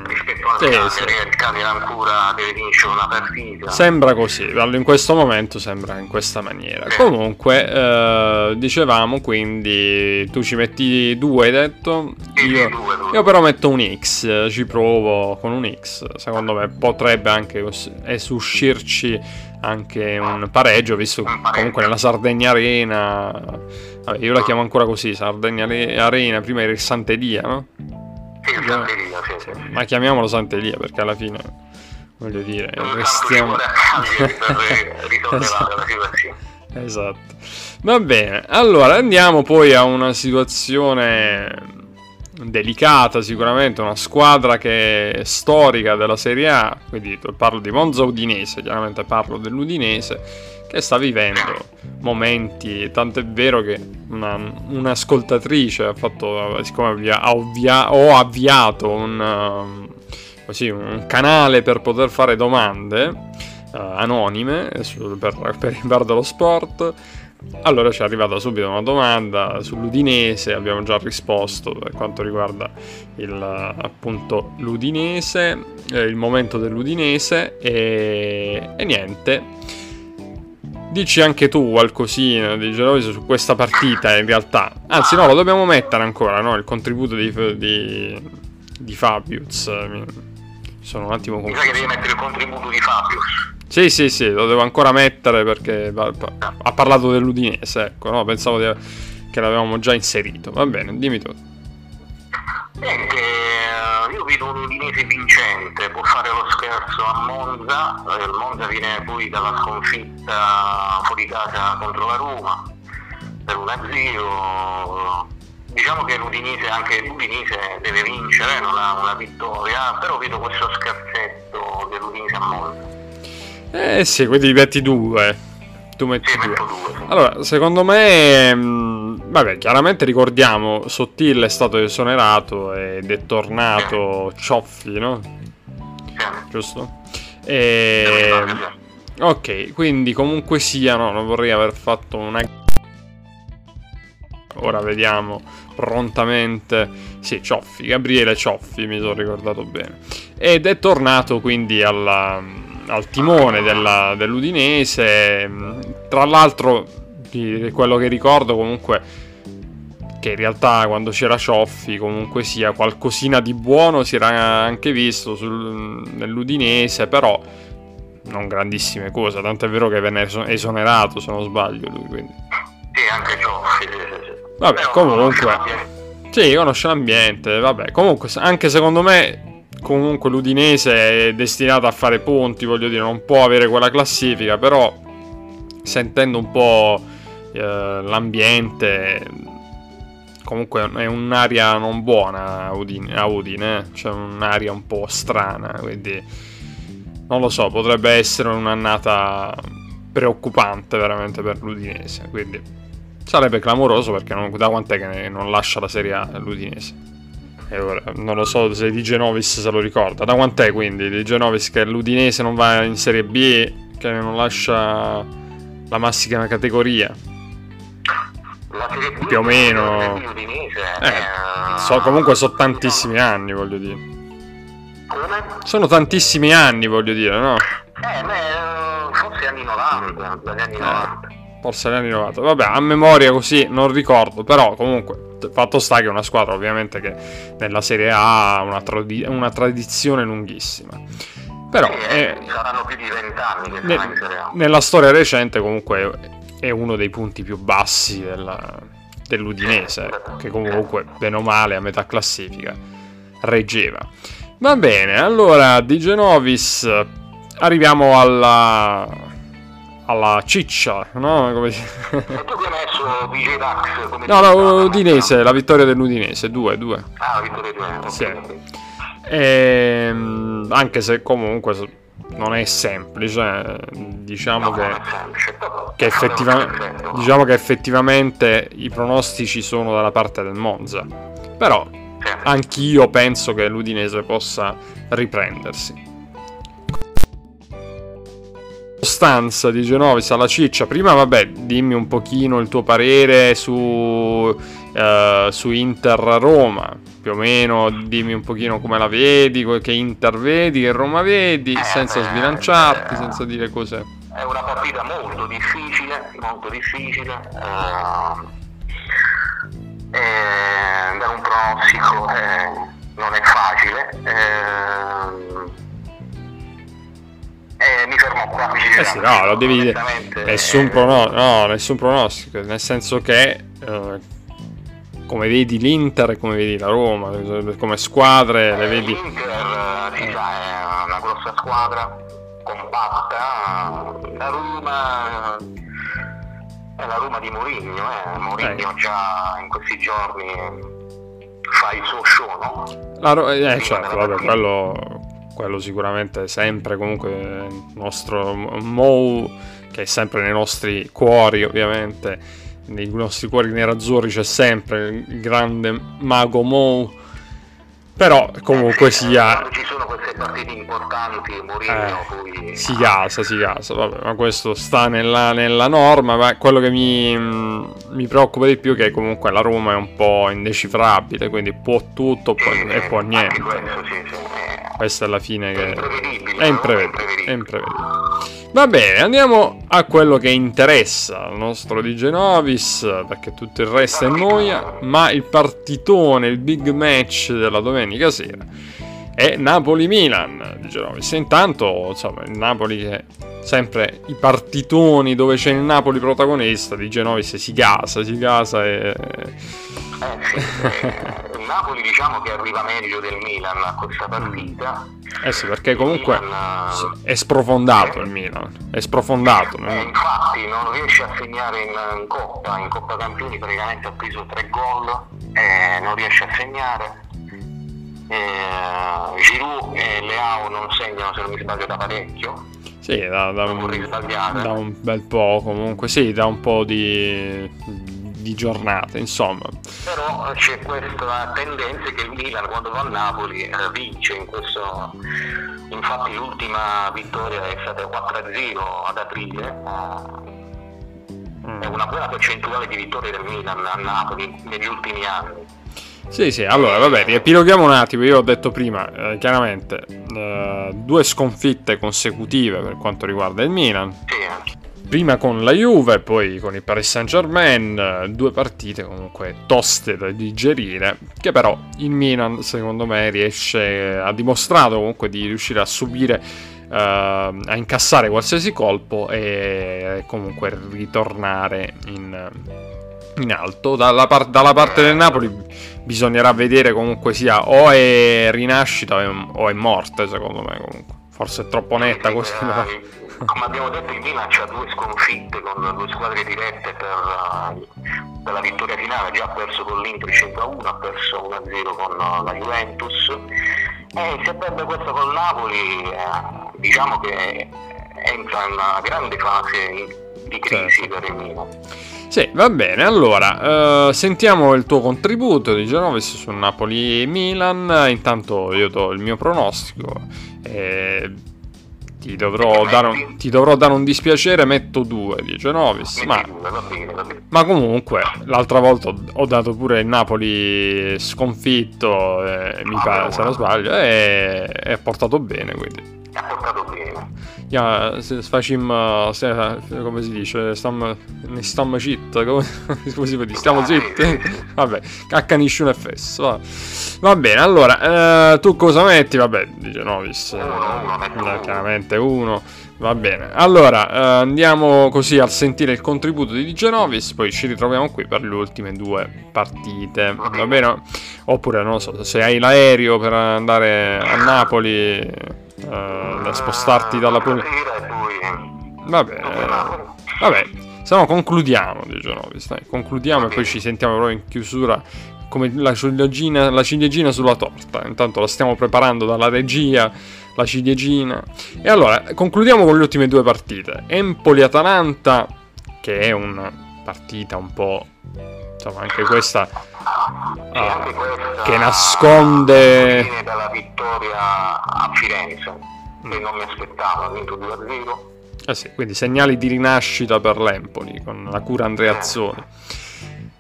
rispetto al sì, Cagliari, sì. il Cagliari ancora deve vincere una partita. Sembra così, in questo momento sembra in questa maniera. Sì. Comunque, eh, dicevamo, quindi tu ci metti due, hai detto? Io, due, due. io, però metto un X, ci provo con un X, secondo me potrebbe anche uscirci anche un pareggio, visto che comunque nella Sardegna Arena, vabbè, io la chiamo ancora così, Sardegna Arena, prima era il Santedia, no? Sì, Sant'Elia, sì, sì. Ma chiamiamolo Sant'Elia perché alla fine, voglio dire, restiamo... [laughs] esatto. esatto. Va bene, allora andiamo poi a una situazione delicata sicuramente, una squadra che è storica della Serie A, quindi parlo di Monza Udinese, chiaramente parlo dell'Udinese che sta vivendo momenti, tanto è vero che una, un'ascoltatrice ha fatto, siccome avvia, avvia, ho avviato un, um, così, un, canale per poter fare domande uh, anonime su, per, per il bar dello sport, allora ci è arrivata subito una domanda sull'Udinese, abbiamo già risposto per quanto riguarda il, appunto l'Udinese, eh, il momento dell'Udinese e, e niente Dici anche tu qualcosina di Genovese su questa partita in realtà. Anzi no, lo dobbiamo mettere ancora, no? Il contributo di, di, di Fabius. Sono un attimo confuso. Mi sa che devi mettere il contributo di Fabius. Sì, sì, sì, lo devo ancora mettere perché ha parlato dell'Udinese, ecco, no? Pensavo che l'avevamo già inserito. Va bene, dimmi tu. Niente, eh, io vedo un Udinese vincente, può fare lo scherzo a Monza, eh, il Monza viene poi dalla sconfitta fuori casa contro la Roma per 1-0. Diciamo che l'Udinese, anche l'Udinese deve vincere, non ha una vittoria, però vedo questo scherzetto dell'Udinese a Monza. Eh sì, quindi metti due. Tu metti sì, due. due. Allora, secondo me, mh, mm, vabbè, chiaramente ricordiamo, Sottil è stato esonerato ed è tornato sì. Cioffi, no? Sì. Giusto? E... Ok, quindi comunque sia, no, non vorrei aver fatto una... ora vediamo prontamente. Sì, Cioffi, Gabriele Cioffi, mi sono ricordato bene. Ed è tornato quindi alla, al timone della, dell'Udinese. Tra l'altro, quello che ricordo comunque che in realtà quando c'era Cioffi comunque sia qualcosina di buono si era anche visto sul, nell'Udinese, però non grandissime cose, tanto è vero che venne esonerato se non sbaglio lui, quindi. Sì, anche Cioffi. Vabbè, però comunque... Sì, conosce l'ambiente, vabbè, comunque anche secondo me comunque l'Udinese è destinato a fare punti, voglio dire, non può avere quella classifica, però sentendo un po' eh, l'ambiente comunque è un'aria non buona a Udine, a Udine eh? cioè un'aria un po' strana, quindi non lo so, potrebbe essere un'annata preoccupante veramente per l'Udinese, quindi sarebbe clamoroso perché non, da quant'è che non lascia la Serie A l'Udinese. E ora, non lo so se Di Genovis se lo ricorda. Da quant'è quindi Di Genovis che l'Udinese non va in Serie B, che non lascia la massima categoria? La più o meno. Udinese, eh, eh, so, comunque sono tantissimi anni, voglio dire. Come? Sono tantissimi anni, voglio dire, no? Eh, beh, forse anni 90, dagli anni 90. Forse negli anni 90. Vabbè, a memoria così non ricordo, però comunque fatto sta che è una squadra ovviamente che nella Serie A ha una, tradi- una tradizione lunghissima. Però Sì, è- eh, saranno più di vent'anni che ne- nella storia recente comunque è uno dei punti più bassi della- dell'Udinese, che comunque, bene o male, a metà classifica reggeva. Va bene, allora di Genovis arriviamo alla, alla ciccia, no? Come E tu che hai messo DJ Dax come no, no? Udinese, la vittoria dell'Udinese, 2-2. Ah, vittoria di Udinese. Sì. ok, ok. Ehm, anche se comunque non è semplice, diciamo No, che... è semplice, che, effettiva- diciamo che effettivamente i pronostici sono dalla parte del Monza. Però anch'io penso che l'Udinese possa riprendersi. Costanza di Genovis alla ciccia. Prima, vabbè, dimmi un pochino il tuo parere su, eh, su Inter Roma. Più o meno, dimmi un pochino come la vedi, che Inter vedi, che Roma vedi, Eh, senza sbilanciarti, eh. senza dire cose. È una partita molto difficile, molto difficile. ehm, e dare un pronostico eh, non è facile. ehm, e mi fermo qua. Eh sì, no, lo devi dire. Nessun, eh, prono- no, nessun pronostico, nel senso che eh, come vedi l'Inter e come vedi la Roma, come squadre le vedi... L'Inter eh, si sa, è una grossa squadra, compatta. La Roma è la Roma di Mourinho, eh. Mourinho Eh. già in questi giorni fa il suo show, no? La Ro- eh, Sì, certo, vabbè, quello, quello sicuramente sempre comunque il nostro Mou, che è sempre nei nostri cuori ovviamente, nei nostri cuori nerazzurri c'è sempre il grande mago Mou, però comunque Eh, sia... Quando ci sono queste partite importanti, Mourinho poi... Eh, si casa, si casa, vabbè, ma questo sta nella, nella norma, ma quello che mi, mi preoccupa di più è che comunque la Roma è un po' indecifrabile, quindi può tutto può- Sì, e può niente. questo, sì, sì, Questa è la fine È che imprevedibile, è imprevedibile, È è imprevedibile. Va bene, andiamo a quello che interessa al nostro di Genovis, perché tutto il resto è noia, ma il partitone, il big match della domenica sera è Napoli-Milan di Genovis. Intanto, insomma, il Napoli che sempre i partitoni dove c'è il Napoli protagonista di Genovis si gasa, si gasa e... Eh sì, eh, il Napoli diciamo che arriva meglio del Milan a questa partita. Eh sì, perché comunque Milan, è sprofondato il Milan, è sprofondato. eh, infatti non riesce a segnare in, in Coppa, in Coppa Campioni praticamente ha preso tre gol, eh, non riesce a segnare. Eh, Giroud e Leao non segnano se non mi sbaglio da parecchio. Sì, da, da un, da un bel po' comunque, sì, da un po' di, di giornate, insomma. Però c'è questa tendenza che il Milan quando va a Napoli eh, vince in questo infatti l'ultima vittoria è stata 4-0 ad aprile mm. è una buona percentuale di vittorie del Milan a Napoli negli ultimi anni. Sì, sì, allora vabbè, riepiloghiamo un attimo, io ho detto prima, eh, chiaramente, eh, due sconfitte consecutive per quanto riguarda il Milan. Prima con la Juve, poi con il Paris Saint Germain, due partite comunque toste da digerire, che però il Milan secondo me riesce, ha dimostrato comunque di riuscire a subire uh, a incassare qualsiasi colpo e comunque ritornare in, in alto. Dalla, par- dalla, parte del Napoli bisognerà vedere comunque sia o è rinascita o è morte secondo me comunque. Forse è troppo netta così. Come abbiamo detto il Milan ha due sconfitte con due squadre dirette per, per la vittoria finale, già ha perso con l'Inter 5-1, ha perso 1-0 con la Juventus e se perde questo con Napoli eh, diciamo che entra in una grande fase di crisi certo. per il Milan. Sì, va bene. Allora, uh, sentiamo il tuo contributo di Genovis su Napoli-Milan. Intanto io do il mio pronostico. E ti dovrò, dare un, ti dovrò dare un dispiacere, metto due di Genovis. Ma, ma, comunque, l'altra volta ho dato pure il Napoli sconfitto, eh, mi pare se non sbaglio, e è portato bene. Quindi ha portato bene. Ja, facciamo, come si dice, stam, ne stiamo zitti, come, [laughs] come si può dire, stiamo zitti? Vabbè, accanisci un FS, va. va bene, allora, eh, tu cosa metti? Vabbè, dice Novis, eh, chiaramente uno. Va bene, allora eh, andiamo così a sentire il contributo di Genovis, poi ci ritroviamo qui per le ultime due partite, va bene? Oppure non so, se hai l'aereo per andare a Napoli uh, da spostarti dalla Puglia. Va bene, vabbè, se no concludiamo, dai, concludiamo e poi ci sentiamo però in chiusura come la ciliegina, la ciliegina sulla torta. Intanto la stiamo preparando dalla regia, la ciliegina. E allora, concludiamo con le ultime due partite. Empoli-Atalanta, che è una partita un po'... Insomma, anche questa uh, che nasconde dalla vittoria a Firenze che non mi aspettavo ha vinto 2-0 eh sì, quindi segnali di rinascita per l'Empoli con la cura Andreazzoni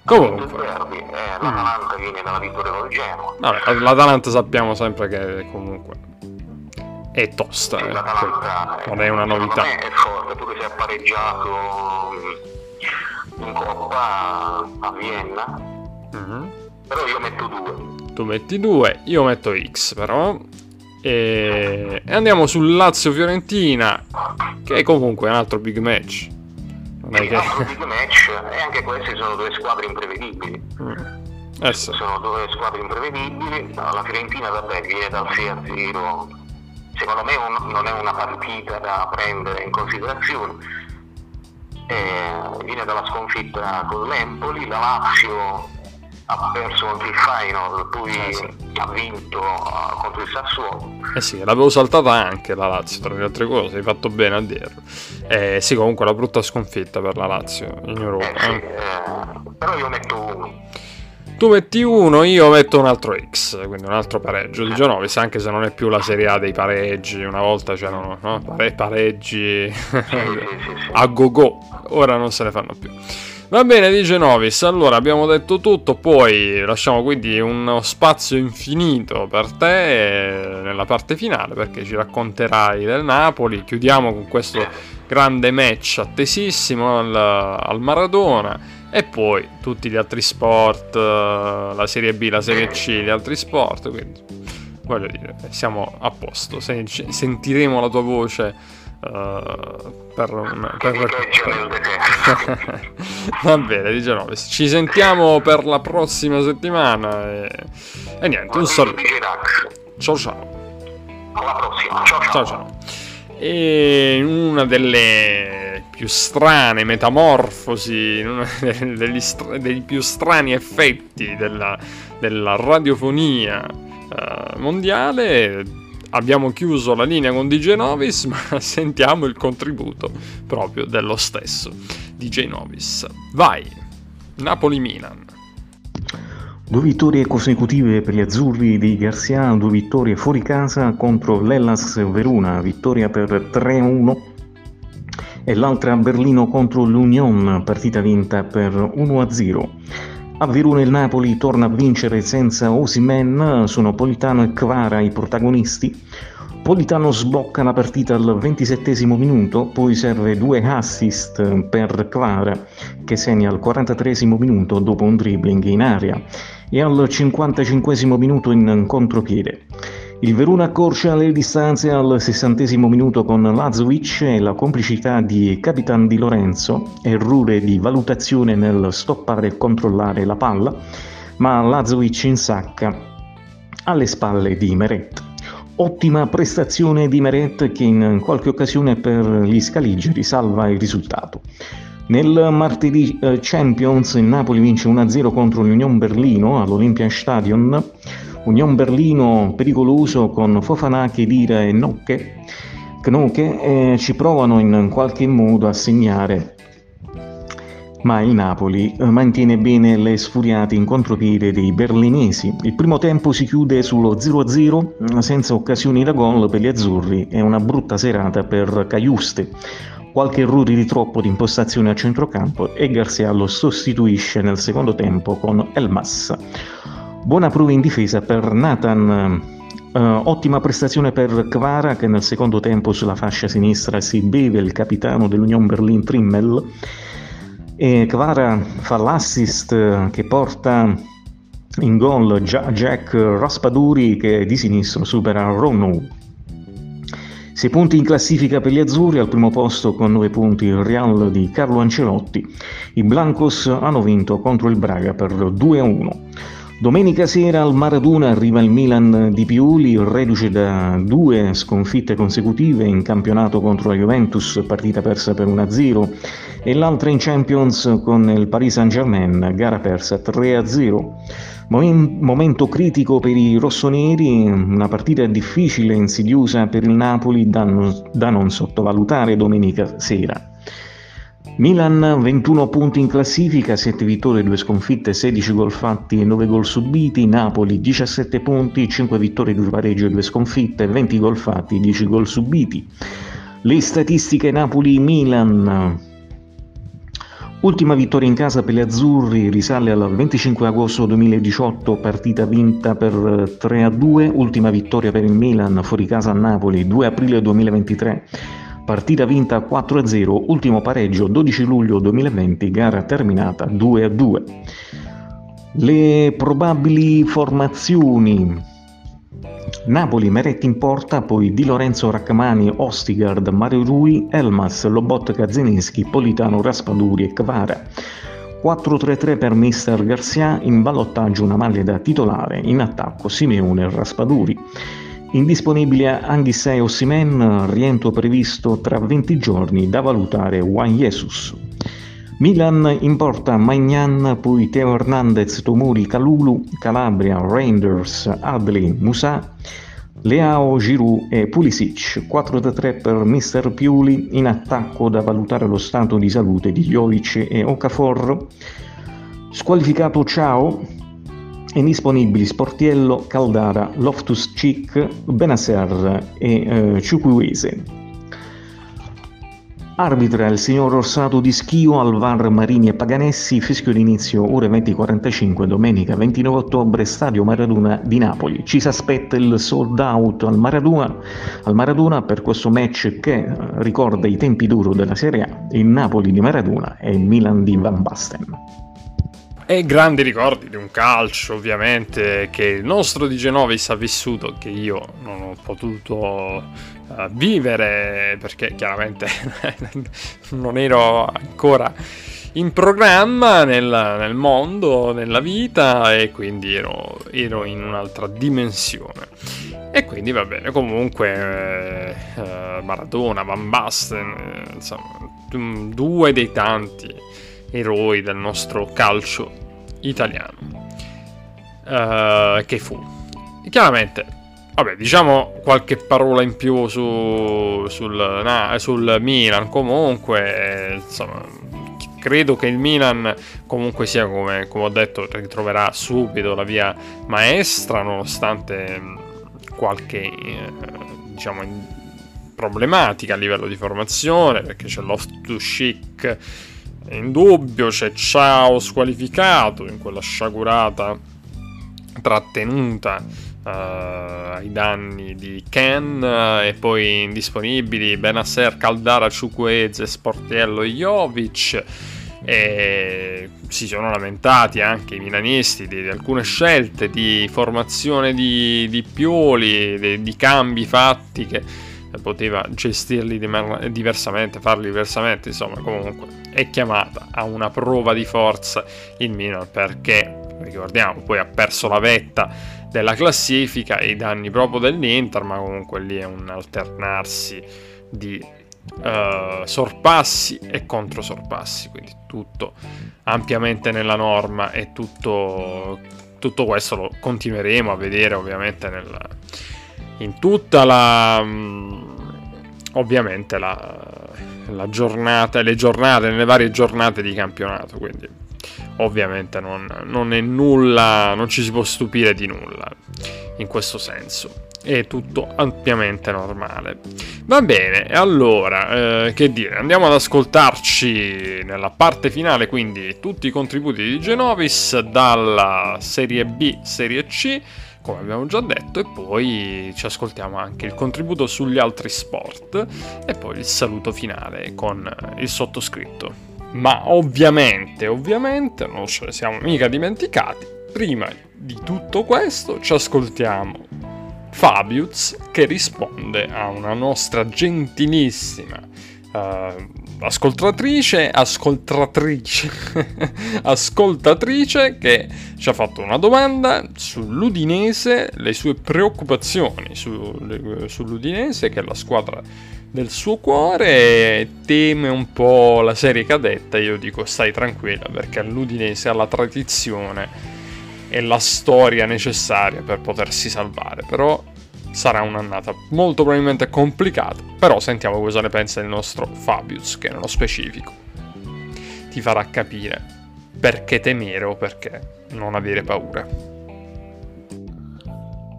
comunque. Derby, eh, l'Atalanta mm. viene dalla vittoria con Genoa. Vabbè, l'Atalanta sappiamo sempre che comunque è tosta eh. non è una novità. è forte pure se ha pareggiato in Coppa a Vienna mm-hmm però io metto 2. Tu metti 2, io metto X però. E... e andiamo sul Lazio-Fiorentina, che è comunque un altro big match. Non è che... un altro big match e anche queste sono due squadre imprevedibili. Mm. Eh sì. Sono due squadre imprevedibili. La Fiorentina vabbè, viene dal 6-0. Secondo me un, non è una partita da prendere in considerazione. Eh, viene dalla sconfitta con l'Empoli, la Lazio ha perso contro il Final, poi eh sì. ha vinto uh, contro il Sassuolo. Eh sì, l'avevo saltata anche la Lazio, tra le altre cose, hai fatto bene a dirlo. Eh sì, comunque la brutta sconfitta per la Lazio in Europa. Eh sì, eh, però io metto uno. Tu metti uno, io metto un altro X, quindi un altro pareggio di Genovis, anche se non è più la Serie A dei pareggi, una volta c'erano no? Pare- pareggi [laughs] a go-go, ora non se ne fanno più. Va bene, dice Novis. Allora abbiamo detto tutto. Poi lasciamo quindi uno spazio infinito per te nella parte finale perché ci racconterai del Napoli. Chiudiamo con questo grande match attesissimo al, al Maradona. E poi tutti gli altri sport, la Serie B, la Serie C, gli altri sport. Quindi voglio dire, siamo a posto. Sentiremo la tua voce Uh, per, per, per, [laughs] va bene 19 ci sentiamo per la prossima settimana e, e niente un saluto ciao ciao alla prossima ciao ciao, ciao, ciao. E una delle più strane metamorfosi uno [laughs] degli, degli più strani effetti della, della radiofonia uh, mondiale abbiamo chiuso la linea con DJ Novis, [laughs] ma sentiamo il contributo proprio dello stesso DJ Novis. Vai, Napoli-Milan. Due vittorie consecutive per gli azzurri di Garcia, due vittorie fuori casa contro l'Ellas Verona, vittoria per 3-1 e l'altra a Berlino contro l'Union, partita vinta per 1-0. A Verona il Napoli torna a vincere senza Osimen, sono Politano e Kvara i protagonisti. Politano sblocca la partita al 27 minuto, poi serve due assist per Kvara che segna al 43 minuto dopo un dribbling in aria e al 55 minuto in contropiede. Il Verona accorcia le distanze al 60 minuto con Lazovic e la complicità di Capitan Di Lorenzo, errore di valutazione nel stoppare e controllare la palla, ma Lazovic insacca alle spalle di Meret. Ottima prestazione di Meret che in qualche occasione per gli scaligeri salva il risultato. Nel martedì eh, Champions il Napoli vince 1-0 contro l'Union Berlino all'Olympiastadion. Union Berlino pericoloso con Fofana, Kedira e Nocche, Knoche eh, ci provano in qualche modo a segnare ma il Napoli eh, mantiene bene le sfuriate in contropiede dei berlinesi. Il primo tempo si chiude sullo 0-0 mm, senza occasioni da gol per gli azzurri e una brutta serata per Caiuste. Qualche errore di troppo di impostazione a centrocampo e Garcia lo sostituisce nel secondo tempo con Elmas. Buona prova in difesa per Nathan. Uh, ottima prestazione per Kvara che nel secondo tempo sulla fascia sinistra si beve il capitano dell'Union Berlin Trimmel e Kvara fa l'assist che porta in gol Jack Raspaduri che di sinistro supera Rono. 6 punti in classifica per gli azzurri, al primo posto con 9 punti il Real di Carlo Ancelotti. I Blancos hanno vinto contro il Braga per 2-1. Domenica sera al Maradona arriva il Milan di Piuli, reduce da due sconfitte consecutive in campionato contro la Juventus, partita persa per 1-0, e l'altra in Champions con il Paris Saint-Germain, gara persa 3-0. Momento critico per i rossoneri, una partita difficile e insidiosa per il Napoli da non sottovalutare domenica sera. Milan 21 punti in classifica, 7 vittorie, 2 sconfitte, 16 gol fatti e 9 gol subiti. Napoli 17 punti, 5 vittorie, 2 pareggi e 2 sconfitte, 20 gol fatti, 10 gol subiti. Le statistiche Napoli-Milan. Ultima vittoria in casa per gli azzurri risale al 25 agosto 2018, partita vinta per 3-2. Ultima vittoria per il Milan fuori casa a Napoli 2 aprile 2023 Partita vinta 4-0, ultimo pareggio 12 luglio 2020, gara terminata 2-2. Le probabili formazioni Napoli, Meretti in porta, poi Di Lorenzo Raccamani, Ostigard, Mario Rui, Elmas, Lobotka Zeninski, Politano, Raspaduri e Kvara. 4-3-3 per Mister Garcia, in ballottaggio una maglia da titolare, in attacco Simeone e Raspaduri. Indisponibile Anghissei Ossimen, rientro previsto tra 20 giorni da valutare Juan Jesus. Milan importa Magnan, poi Teo Hernandez, Tomori, Calulu, Calabria, Rangers, Adli, Musa, Leao, Giroud e Pulisic. 4-3 per Mister Piuli, in attacco da valutare lo stato di salute di Jovic e Okafor. Squalificato Ciao, indisponibili Sportiello, Caldara, Loftus Cheek, Benasser e eh, Ciucuese. Arbitra il signor Orsato di Schio al VAR Marini e Paganessi, fischio d'inizio ore 20.45, domenica 29 ottobre, stadio Maradona di Napoli. Ci si aspetta il sold out al Maradona, al Maradona per questo match che eh, ricorda i tempi d'oro della Serie A, il Napoli di Maradona e il Milan di Van Basten. E grandi ricordi di un calcio, ovviamente, che il nostro di Genovis ha vissuto, che io non ho potuto uh, vivere perché chiaramente [laughs] non ero ancora in programma nel, nel, mondo, nella vita e quindi ero, ero, in un'altra dimensione. E quindi va bene, comunque eh, Maradona, Van Basten, eh, insomma, due dei tanti eroi del nostro calcio italiano. Uh, che fu. Chiaramente, vabbè, diciamo qualche parola in più su, sul, na, sul Milan. Comunque, insomma, credo che il Milan comunque sia, come, come ho detto, ritroverà subito la via maestra, nonostante qualche, eh, diciamo, problematica a livello di formazione, perché c'è l'off-to chic in dubbio, c'è Ciao squalificato in quella sciagurata trattenuta uh, ai danni di Ken uh, e poi indisponibili Benasser, Caldara, Ciuqueze, Sportiello e Jovic e si sono lamentati anche i milanisti di, di alcune scelte di formazione di, di Pioli, di, di cambi fatti che poteva gestirli diversamente, farli diversamente, insomma comunque è chiamata a una prova di forza il Milan perché, ricordiamo, poi ha perso la vetta della classifica e i danni proprio dell'Inter, ma comunque lì è un alternarsi di uh, sorpassi e controsorpassi, quindi tutto ampiamente nella norma e tutto, tutto questo lo continueremo a vedere ovviamente nel, in tutta la... Um, ovviamente la, la giornata, le giornate, nelle varie giornate di campionato, quindi ovviamente non, non è nulla, non ci si può stupire di nulla in questo senso. È tutto ampiamente normale. Va bene, allora, eh, che dire, andiamo ad ascoltarci nella parte finale, quindi tutti i contributi di Genovis dalla serie B, serie C, come abbiamo già detto, e poi ci ascoltiamo anche il contributo sugli altri sport e poi il saluto finale con il sottoscritto. Ma ovviamente, ovviamente, non ce ne siamo mica dimenticati, prima di tutto questo ci ascoltiamo Fabius che risponde a una nostra gentilissima uh, ascoltatrice, ascoltatrice, [laughs] ascoltatrice che ci ha fatto una domanda sull'Udinese, le sue preoccupazioni su, sull'Udinese che è la squadra del suo cuore teme un po' la serie cadetta, io dico stai tranquilla perché l'Udinese ha la tradizione e la storia necessaria per potersi salvare. Però sarà un'annata molto probabilmente complicata. Però sentiamo cosa ne pensa il nostro Fabius, che nello specifico ti farà capire perché temere o perché non avere paura.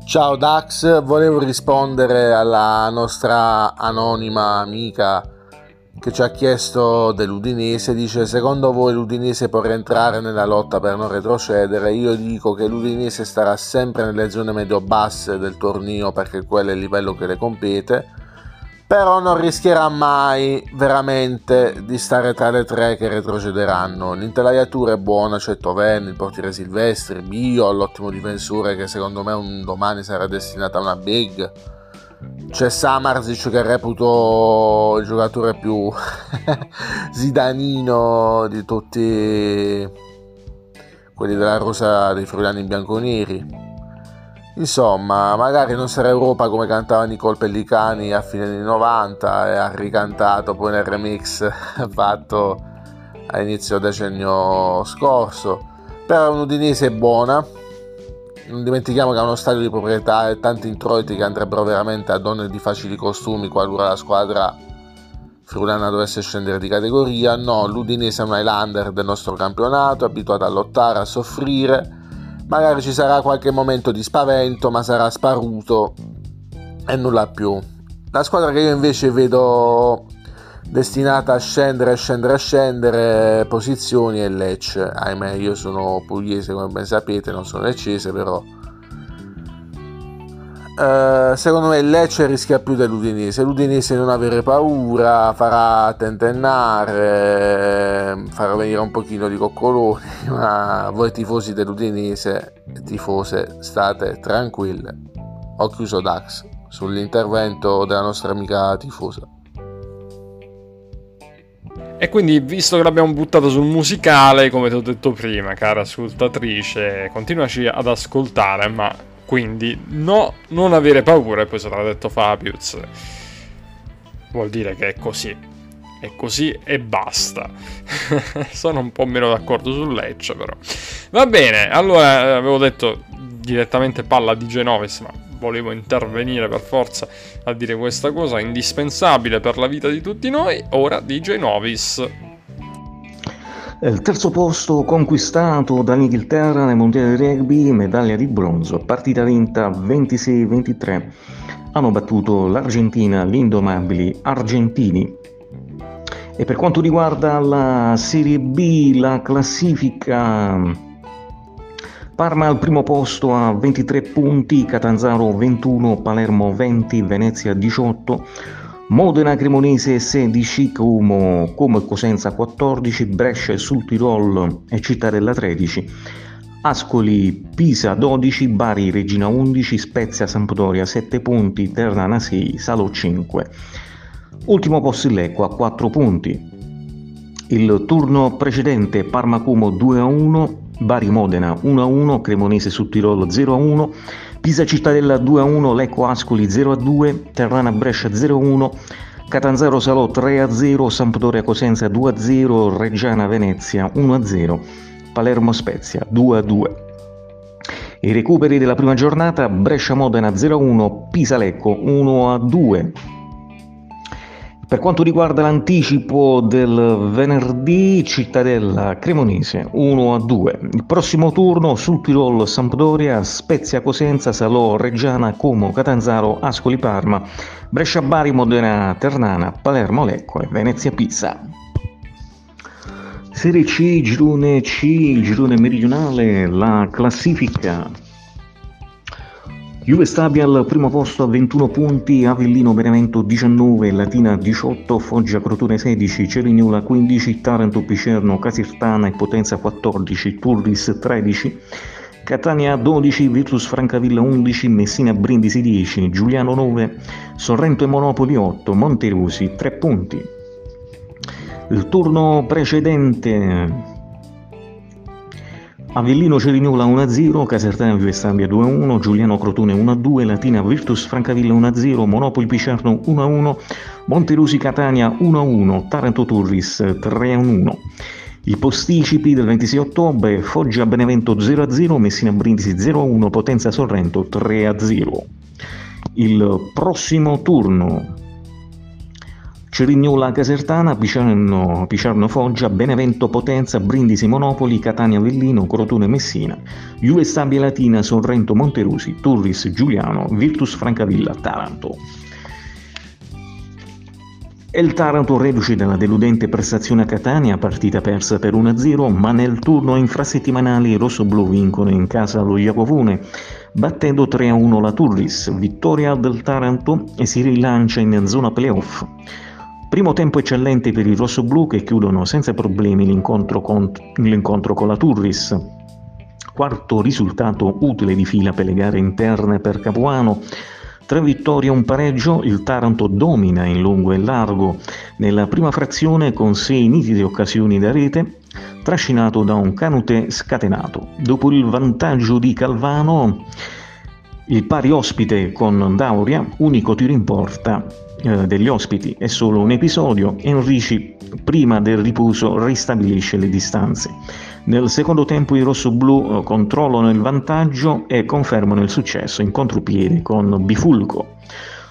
Ciao Dax, volevo rispondere alla nostra anonima amica che ci ha chiesto dell'Udinese, dice secondo voi l'Udinese può rientrare nella lotta per non retrocedere? Io dico che l'Udinese starà sempre nelle zone medio-basse del torneo perché quello è il livello che le compete, però non rischierà mai veramente di stare tra le tre che retrocederanno. L'intelaiatura è buona, c'è Toven, il portiere Silvestri, Bio, l'ottimo difensore che secondo me un domani sarà destinato a una big c'è Samarzic che reputo il giocatore più [laughs] zidanino di tutti quelli della rosa dei friulani bianconeri. Insomma, magari non sarà Europa come cantava Nicole Pellicani a fine anni 90 e ha ricantato poi nel remix [laughs] fatto a inizio decennio scorso. Però un Udinese buona, non dimentichiamo che ha uno stadio di proprietà e tanti introiti che andrebbero veramente a donne di facili costumi qualora la squadra friulana dovesse scendere di categoria. No, l'Udinese è un Highlander del nostro campionato, abituato a lottare, a soffrire. Magari ci sarà qualche momento di spavento, ma sarà sparuto e nulla più. La squadra che io invece vedo destinata a scendere, a scendere, a scendere posizioni e Lecce. Ahimè, io sono pugliese come ben sapete, non sono leccese, però Uh, secondo me Lecce rischia più dell'Udinese. L'Udinese non avere paura, farà tentennare, farà venire un pochino di coccoloni, [laughs] ma voi tifosi dell'Udinese, tifose, state tranquille. Ho chiuso Dax sull'intervento della nostra amica tifosa. E quindi, visto che l'abbiamo buttato sul musicale, come ti ho detto prima, cara ascoltatrice, continuaci ad ascoltare, ma quindi no, non avere paura, e poi sarà detto Fabius. Vuol dire che è così. È così e basta. [laughs] Sono un po' meno d'accordo sul Lecce, però. Va bene, allora avevo detto direttamente palla di Genovis, ma volevo intervenire per forza a dire questa cosa indispensabile per la vita di tutti noi. Ora DJ Novis. Il terzo posto conquistato dall'Inghilterra nel Mondiale di Rugby, medaglia di bronzo, partita vinta 26-23. Hanno battuto l'Argentina, gli indomabili argentini. E per quanto riguarda la Serie B, la classifica Parma al primo posto a 23 punti, Catanzaro 21, Palermo 20, Venezia 18, Modena Cremonese 16, Como, Como e Cosenza 14, Brescia e Sul Tirol e Cittadella 13, Ascoli Pisa 12, Bari Regina 11, Spezia Sampdoria 7 punti, Ternana 6, Salo 5. Ultimo posto il Lecco a 4 punti. Il turno precedente Parma Como 2 a 1, Bari Modena 1-1, Cremonese su Tirolo 0-1, Pisa Cittadella 2-1, Lecco Ascoli 0-2, Terrana Brescia 0-1, Catanzaro Salò 3-0, Sampdoria Cosenza 2-0, Reggiana Venezia 1-0, Palermo Spezia 2-2. I recuperi della prima giornata Brescia Modena 0-1, Pisa Lecco 1-2, per quanto riguarda l'anticipo del venerdì, Cittadella Cremonese 1 a 2. Il prossimo turno sul Tirol Sampdoria, Spezia Cosenza, Salò Reggiana, Como, Catanzaro, Ascoli Parma, Brescia Bari, Modena Ternana, Palermo Lecco e Venezia Pisa. Serie C, girone C, girone meridionale, la classifica Juve Stabia al primo posto a 21 punti, Avellino Benevento 19, Latina 18, Foggia Crotone 16, Cerignola 15, Taranto Picerno, Casirtana e Potenza 14, Turris 13, Catania 12, Virtus Francavilla 11, Messina Brindisi 10, Giuliano 9, Sorrento e Monopoli 8, Monterusi 3 punti. Il turno precedente Avellino Cerignola 1-0, Casertana Vivestambia 2-1, Giuliano Crotone 1-2, Latina Virtus Francavilla 1-0, Monopoli Picerno 1-1, Monterusi Catania 1-1, Taranto Turris 3-1. I posticipi del 26 ottobre, Foggia Benevento 0-0, Messina Brindisi 0-1, Potenza Sorrento 3-0. Il prossimo turno Cerignola Casertana, Piciarno, Piciarno Foggia, Benevento Potenza, Brindisi Monopoli, Catania Avellino, Crotone Messina, Juve Stabia Latina, Sorrento Monterusi, Turris Giuliano, Virtus Francavilla, Taranto. E il Taranto reduce dalla deludente prestazione a Catania, partita persa per 1-0, ma nel turno infrasettimanale i rossoblù vincono in casa lo Iacovone, battendo 3-1 la Turris, vittoria del Taranto e si rilancia in zona playoff. Primo tempo eccellente per i rossoblù che chiudono senza problemi l'incontro con, l'incontro con la Turris. Quarto risultato utile di fila per le gare interne per Capuano. Tre vittorie e un pareggio, il Taranto domina in lungo e largo nella prima frazione con sei nitide occasioni da rete, trascinato da un canute scatenato. Dopo il vantaggio di Calvano, il pari ospite con Dauria, unico tiro in porta eh, degli ospiti, è solo un episodio e Enrici prima del riposo ristabilisce le distanze. Nel secondo tempo i rossoblù eh, controllano il vantaggio e confermano il successo in contropiede con Bifulco.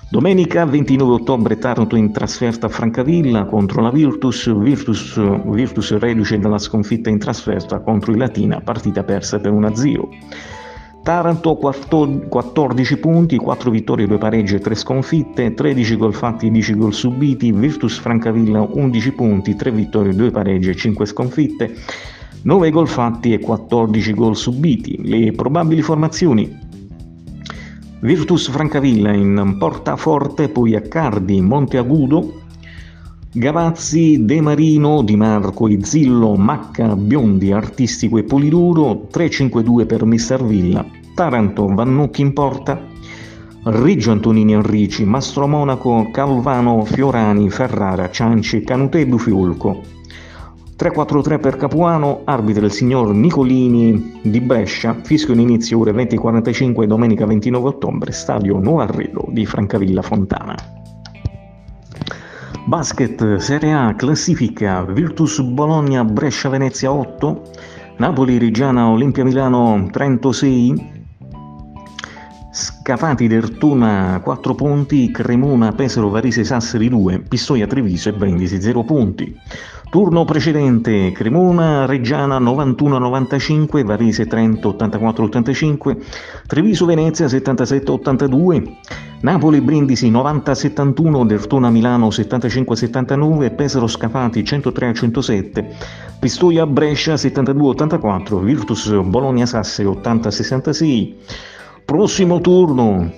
Domenica 29 ottobre Taranto in trasferta a Francavilla contro la Virtus, Virtus, Virtus reduce dalla sconfitta in trasferta contro il Latina, partita persa per 1-0. Taranto 14 punti, 4 vittorie, 2 pareggi e 3 sconfitte, 13 gol fatti e 10 gol subiti, Virtus Francavilla 11 punti, 3 vittorie, 2 pareggi e 5 sconfitte, 9 gol fatti e 14 gol subiti. Le probabili formazioni Virtus Francavilla in portaforte, poi Accardi, Monteagudo, Gavazzi, De Marino, Di Marco, Izzillo, Macca, Biondi, Artistico e Poliduro, 3-5-2 per Mister Villa, Taranto, Vannucchi in porta, Riggio Antonini Enrici, Mastro Monaco, Calvano, Fiorani, Ferrara, Cianci, Canute e Bufiulco. 3-4-3 per Capuano, arbitro il signor Nicolini di Brescia, fischio in inizio ore 20.45 domenica 29 ottobre, stadio Nuovo Arredo di Francavilla Fontana. Basket Serie A classifica Virtus Bologna Brescia Venezia 8, Napoli Reggiana Olimpia Milano Trento 6, Scafati Dertuna 4 punti, Cremona Pesaro Varese Sassari 2, Pistoia Treviso e Brindisi 0 punti. Turno precedente Cremona, Reggiana 91-95, Varese Trento 84-85, Treviso Venezia 77-82, Napoli Brindisi 90-71, Dertona Milano 75-79, Pesaro Scafati 103-107, Pistoia Brescia 72-84, Virtus Bologna Sasse 80-66. Prossimo turno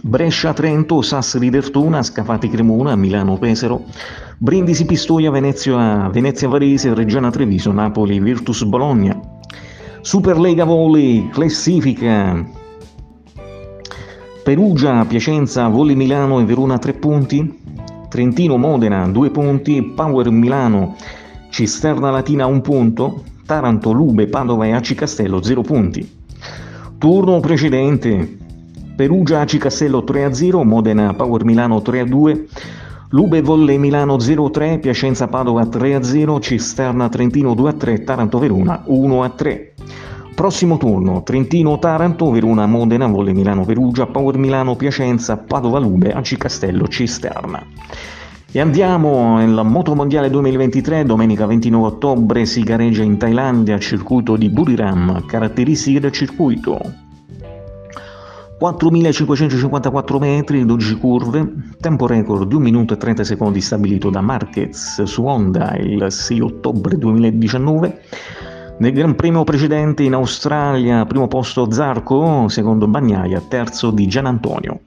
Brescia Trento, Sassari Dertona, Scafati Cremona, Milano Pesaro, Brindisi Pistoia, Venezia, Venezia Varese, Reggiana Treviso, Napoli, Virtus Bologna. Superlega Volley, classifica. Perugia, Piacenza, Volley Milano e Verona 3 punti. Trentino, Modena 2 punti. Power Milano, Cisterna Latina 1 punto. Taranto, Lube, Padova e Aci Castello 0 punti. Turno precedente. Perugia Aci Castello 3-0, Modena Power Milano 3-2, Lube Volle Milano 0-3, Piacenza Padova 3-0, Cisterna Trentino 2-3, Taranto Verona 1-3. Prossimo turno, Trentino Taranto, Verona Modena, Volle Milano Perugia, Power Milano Piacenza, Padova Lube, Aci Castello Cisterna. E andiamo nel Moto Mondiale 2023, domenica 29 ottobre si gareggia in Thailandia, circuito di Buriram, caratteristiche del circuito. 4.554 metri, 12 curve, tempo record di 1 minuto e 30 secondi stabilito da Marquez su Honda il 6 ottobre 2019. Nel Gran Premio precedente in Australia, primo posto Zarco, secondo Bagnaia, terzo di Gian Antonio.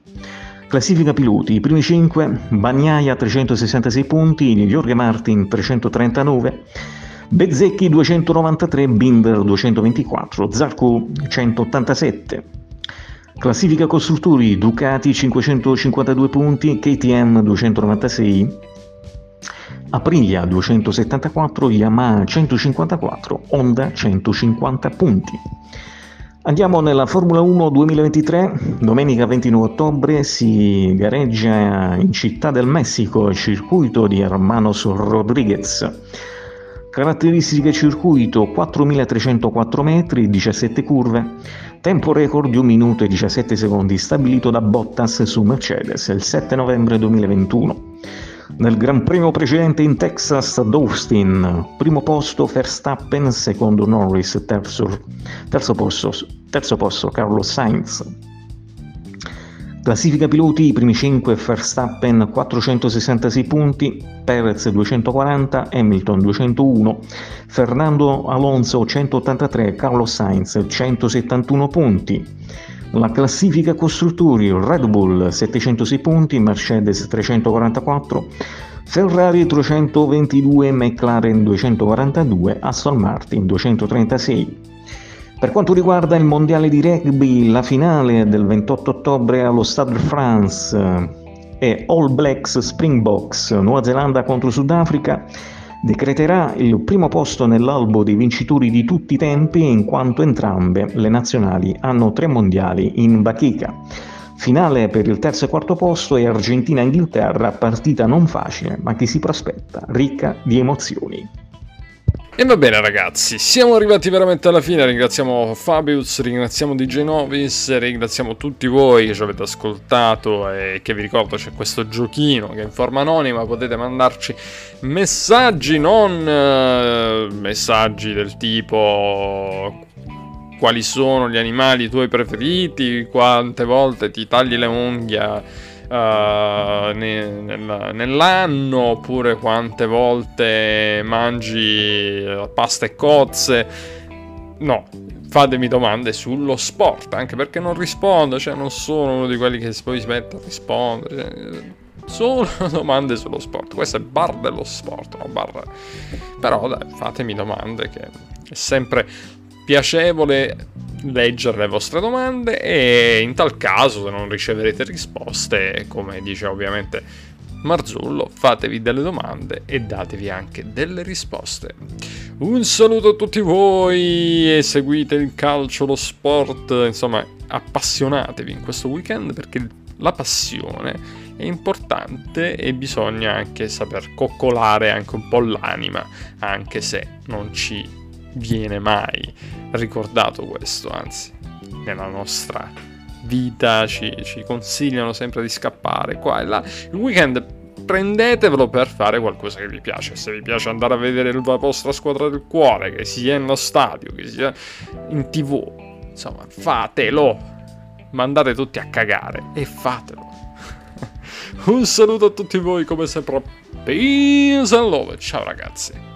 Classifica piloti, i primi 5, Bagnaia 366 punti, Jorge Martin 339, Bezzecchi 293, Binder 224, Zarco 187. Classifica costruttori Ducati 552 punti, KTM 296, Aprilia 274, Yamaha 154, Honda 150 punti. Andiamo nella Formula 1 2023, domenica 29 ottobre si gareggia in Città del Messico, circuito di Hermanos Rodriguez. Caratteristiche circuito 4304 metri, 17 curve, tempo record di 1 minuto e 17 secondi stabilito da Bottas su Mercedes il 7 novembre 2021. Nel Gran Premio precedente in Texas ad Austin, primo posto Verstappen, secondo Norris, terzo, terzo, posto, terzo posto Carlos Sainz. Classifica piloti, i primi 5 Verstappen 466 punti, Perez 240, Hamilton 201, Fernando Alonso 183, Carlos Sainz 171 punti. La classifica costruttori Red Bull 706 punti, Mercedes 344, Ferrari 322, McLaren 242, Aston Martin 236. Per quanto riguarda il mondiale di rugby, la finale del 28 ottobre allo Stade de France è All Blacks Springboks Nuova Zelanda contro Sudafrica decreterà il primo posto nell'albo dei vincitori di tutti i tempi in quanto entrambe le nazionali hanno tre mondiali in bacheca. Finale per il terzo e quarto posto è Argentina-Inghilterra, partita non facile ma che si prospetta ricca di emozioni. E va bene ragazzi, siamo arrivati veramente alla fine, ringraziamo Fabius, ringraziamo DJ Novis, ringraziamo tutti voi che ci avete ascoltato e che vi ricordo c'è questo giochino che in forma anonima. Potete mandarci messaggi, non eh, messaggi del tipo quali sono gli animali tuoi preferiti, quante volte ti tagli le unghie uh, ne, nell'anno, oppure quante volte mangi pasta e cozze. No, fatemi domande sullo sport, anche perché non rispondo, cioè non sono uno di quelli che poi si mette a rispondere. Cioè, sono [laughs] domande sullo sport. Questo è bar dello sport, no? bar... Però dai, fatemi domande che è sempre piacevole leggere le vostre domande e in tal caso se non riceverete risposte, come dice ovviamente Marzullo, fatevi delle domande e datevi anche delle risposte. Un saluto a tutti voi e seguite il calcio, lo sport, insomma appassionatevi in questo weekend perché la passione è importante e bisogna anche saper coccolare anche un po' l'anima, anche se non ci viene mai ricordato questo, anzi, nella nostra vita ci, ci consigliano sempre di scappare qua e là. Il weekend prendetevelo per fare qualcosa che vi piace. Se vi piace andare a vedere la vostra squadra del cuore, che sia nello stadio, che sia in tv, insomma, fatelo. Mandate tutti a cagare e fatelo. [laughs] Un saluto a tutti voi, come sempre. Peace and love. Ciao ragazzi.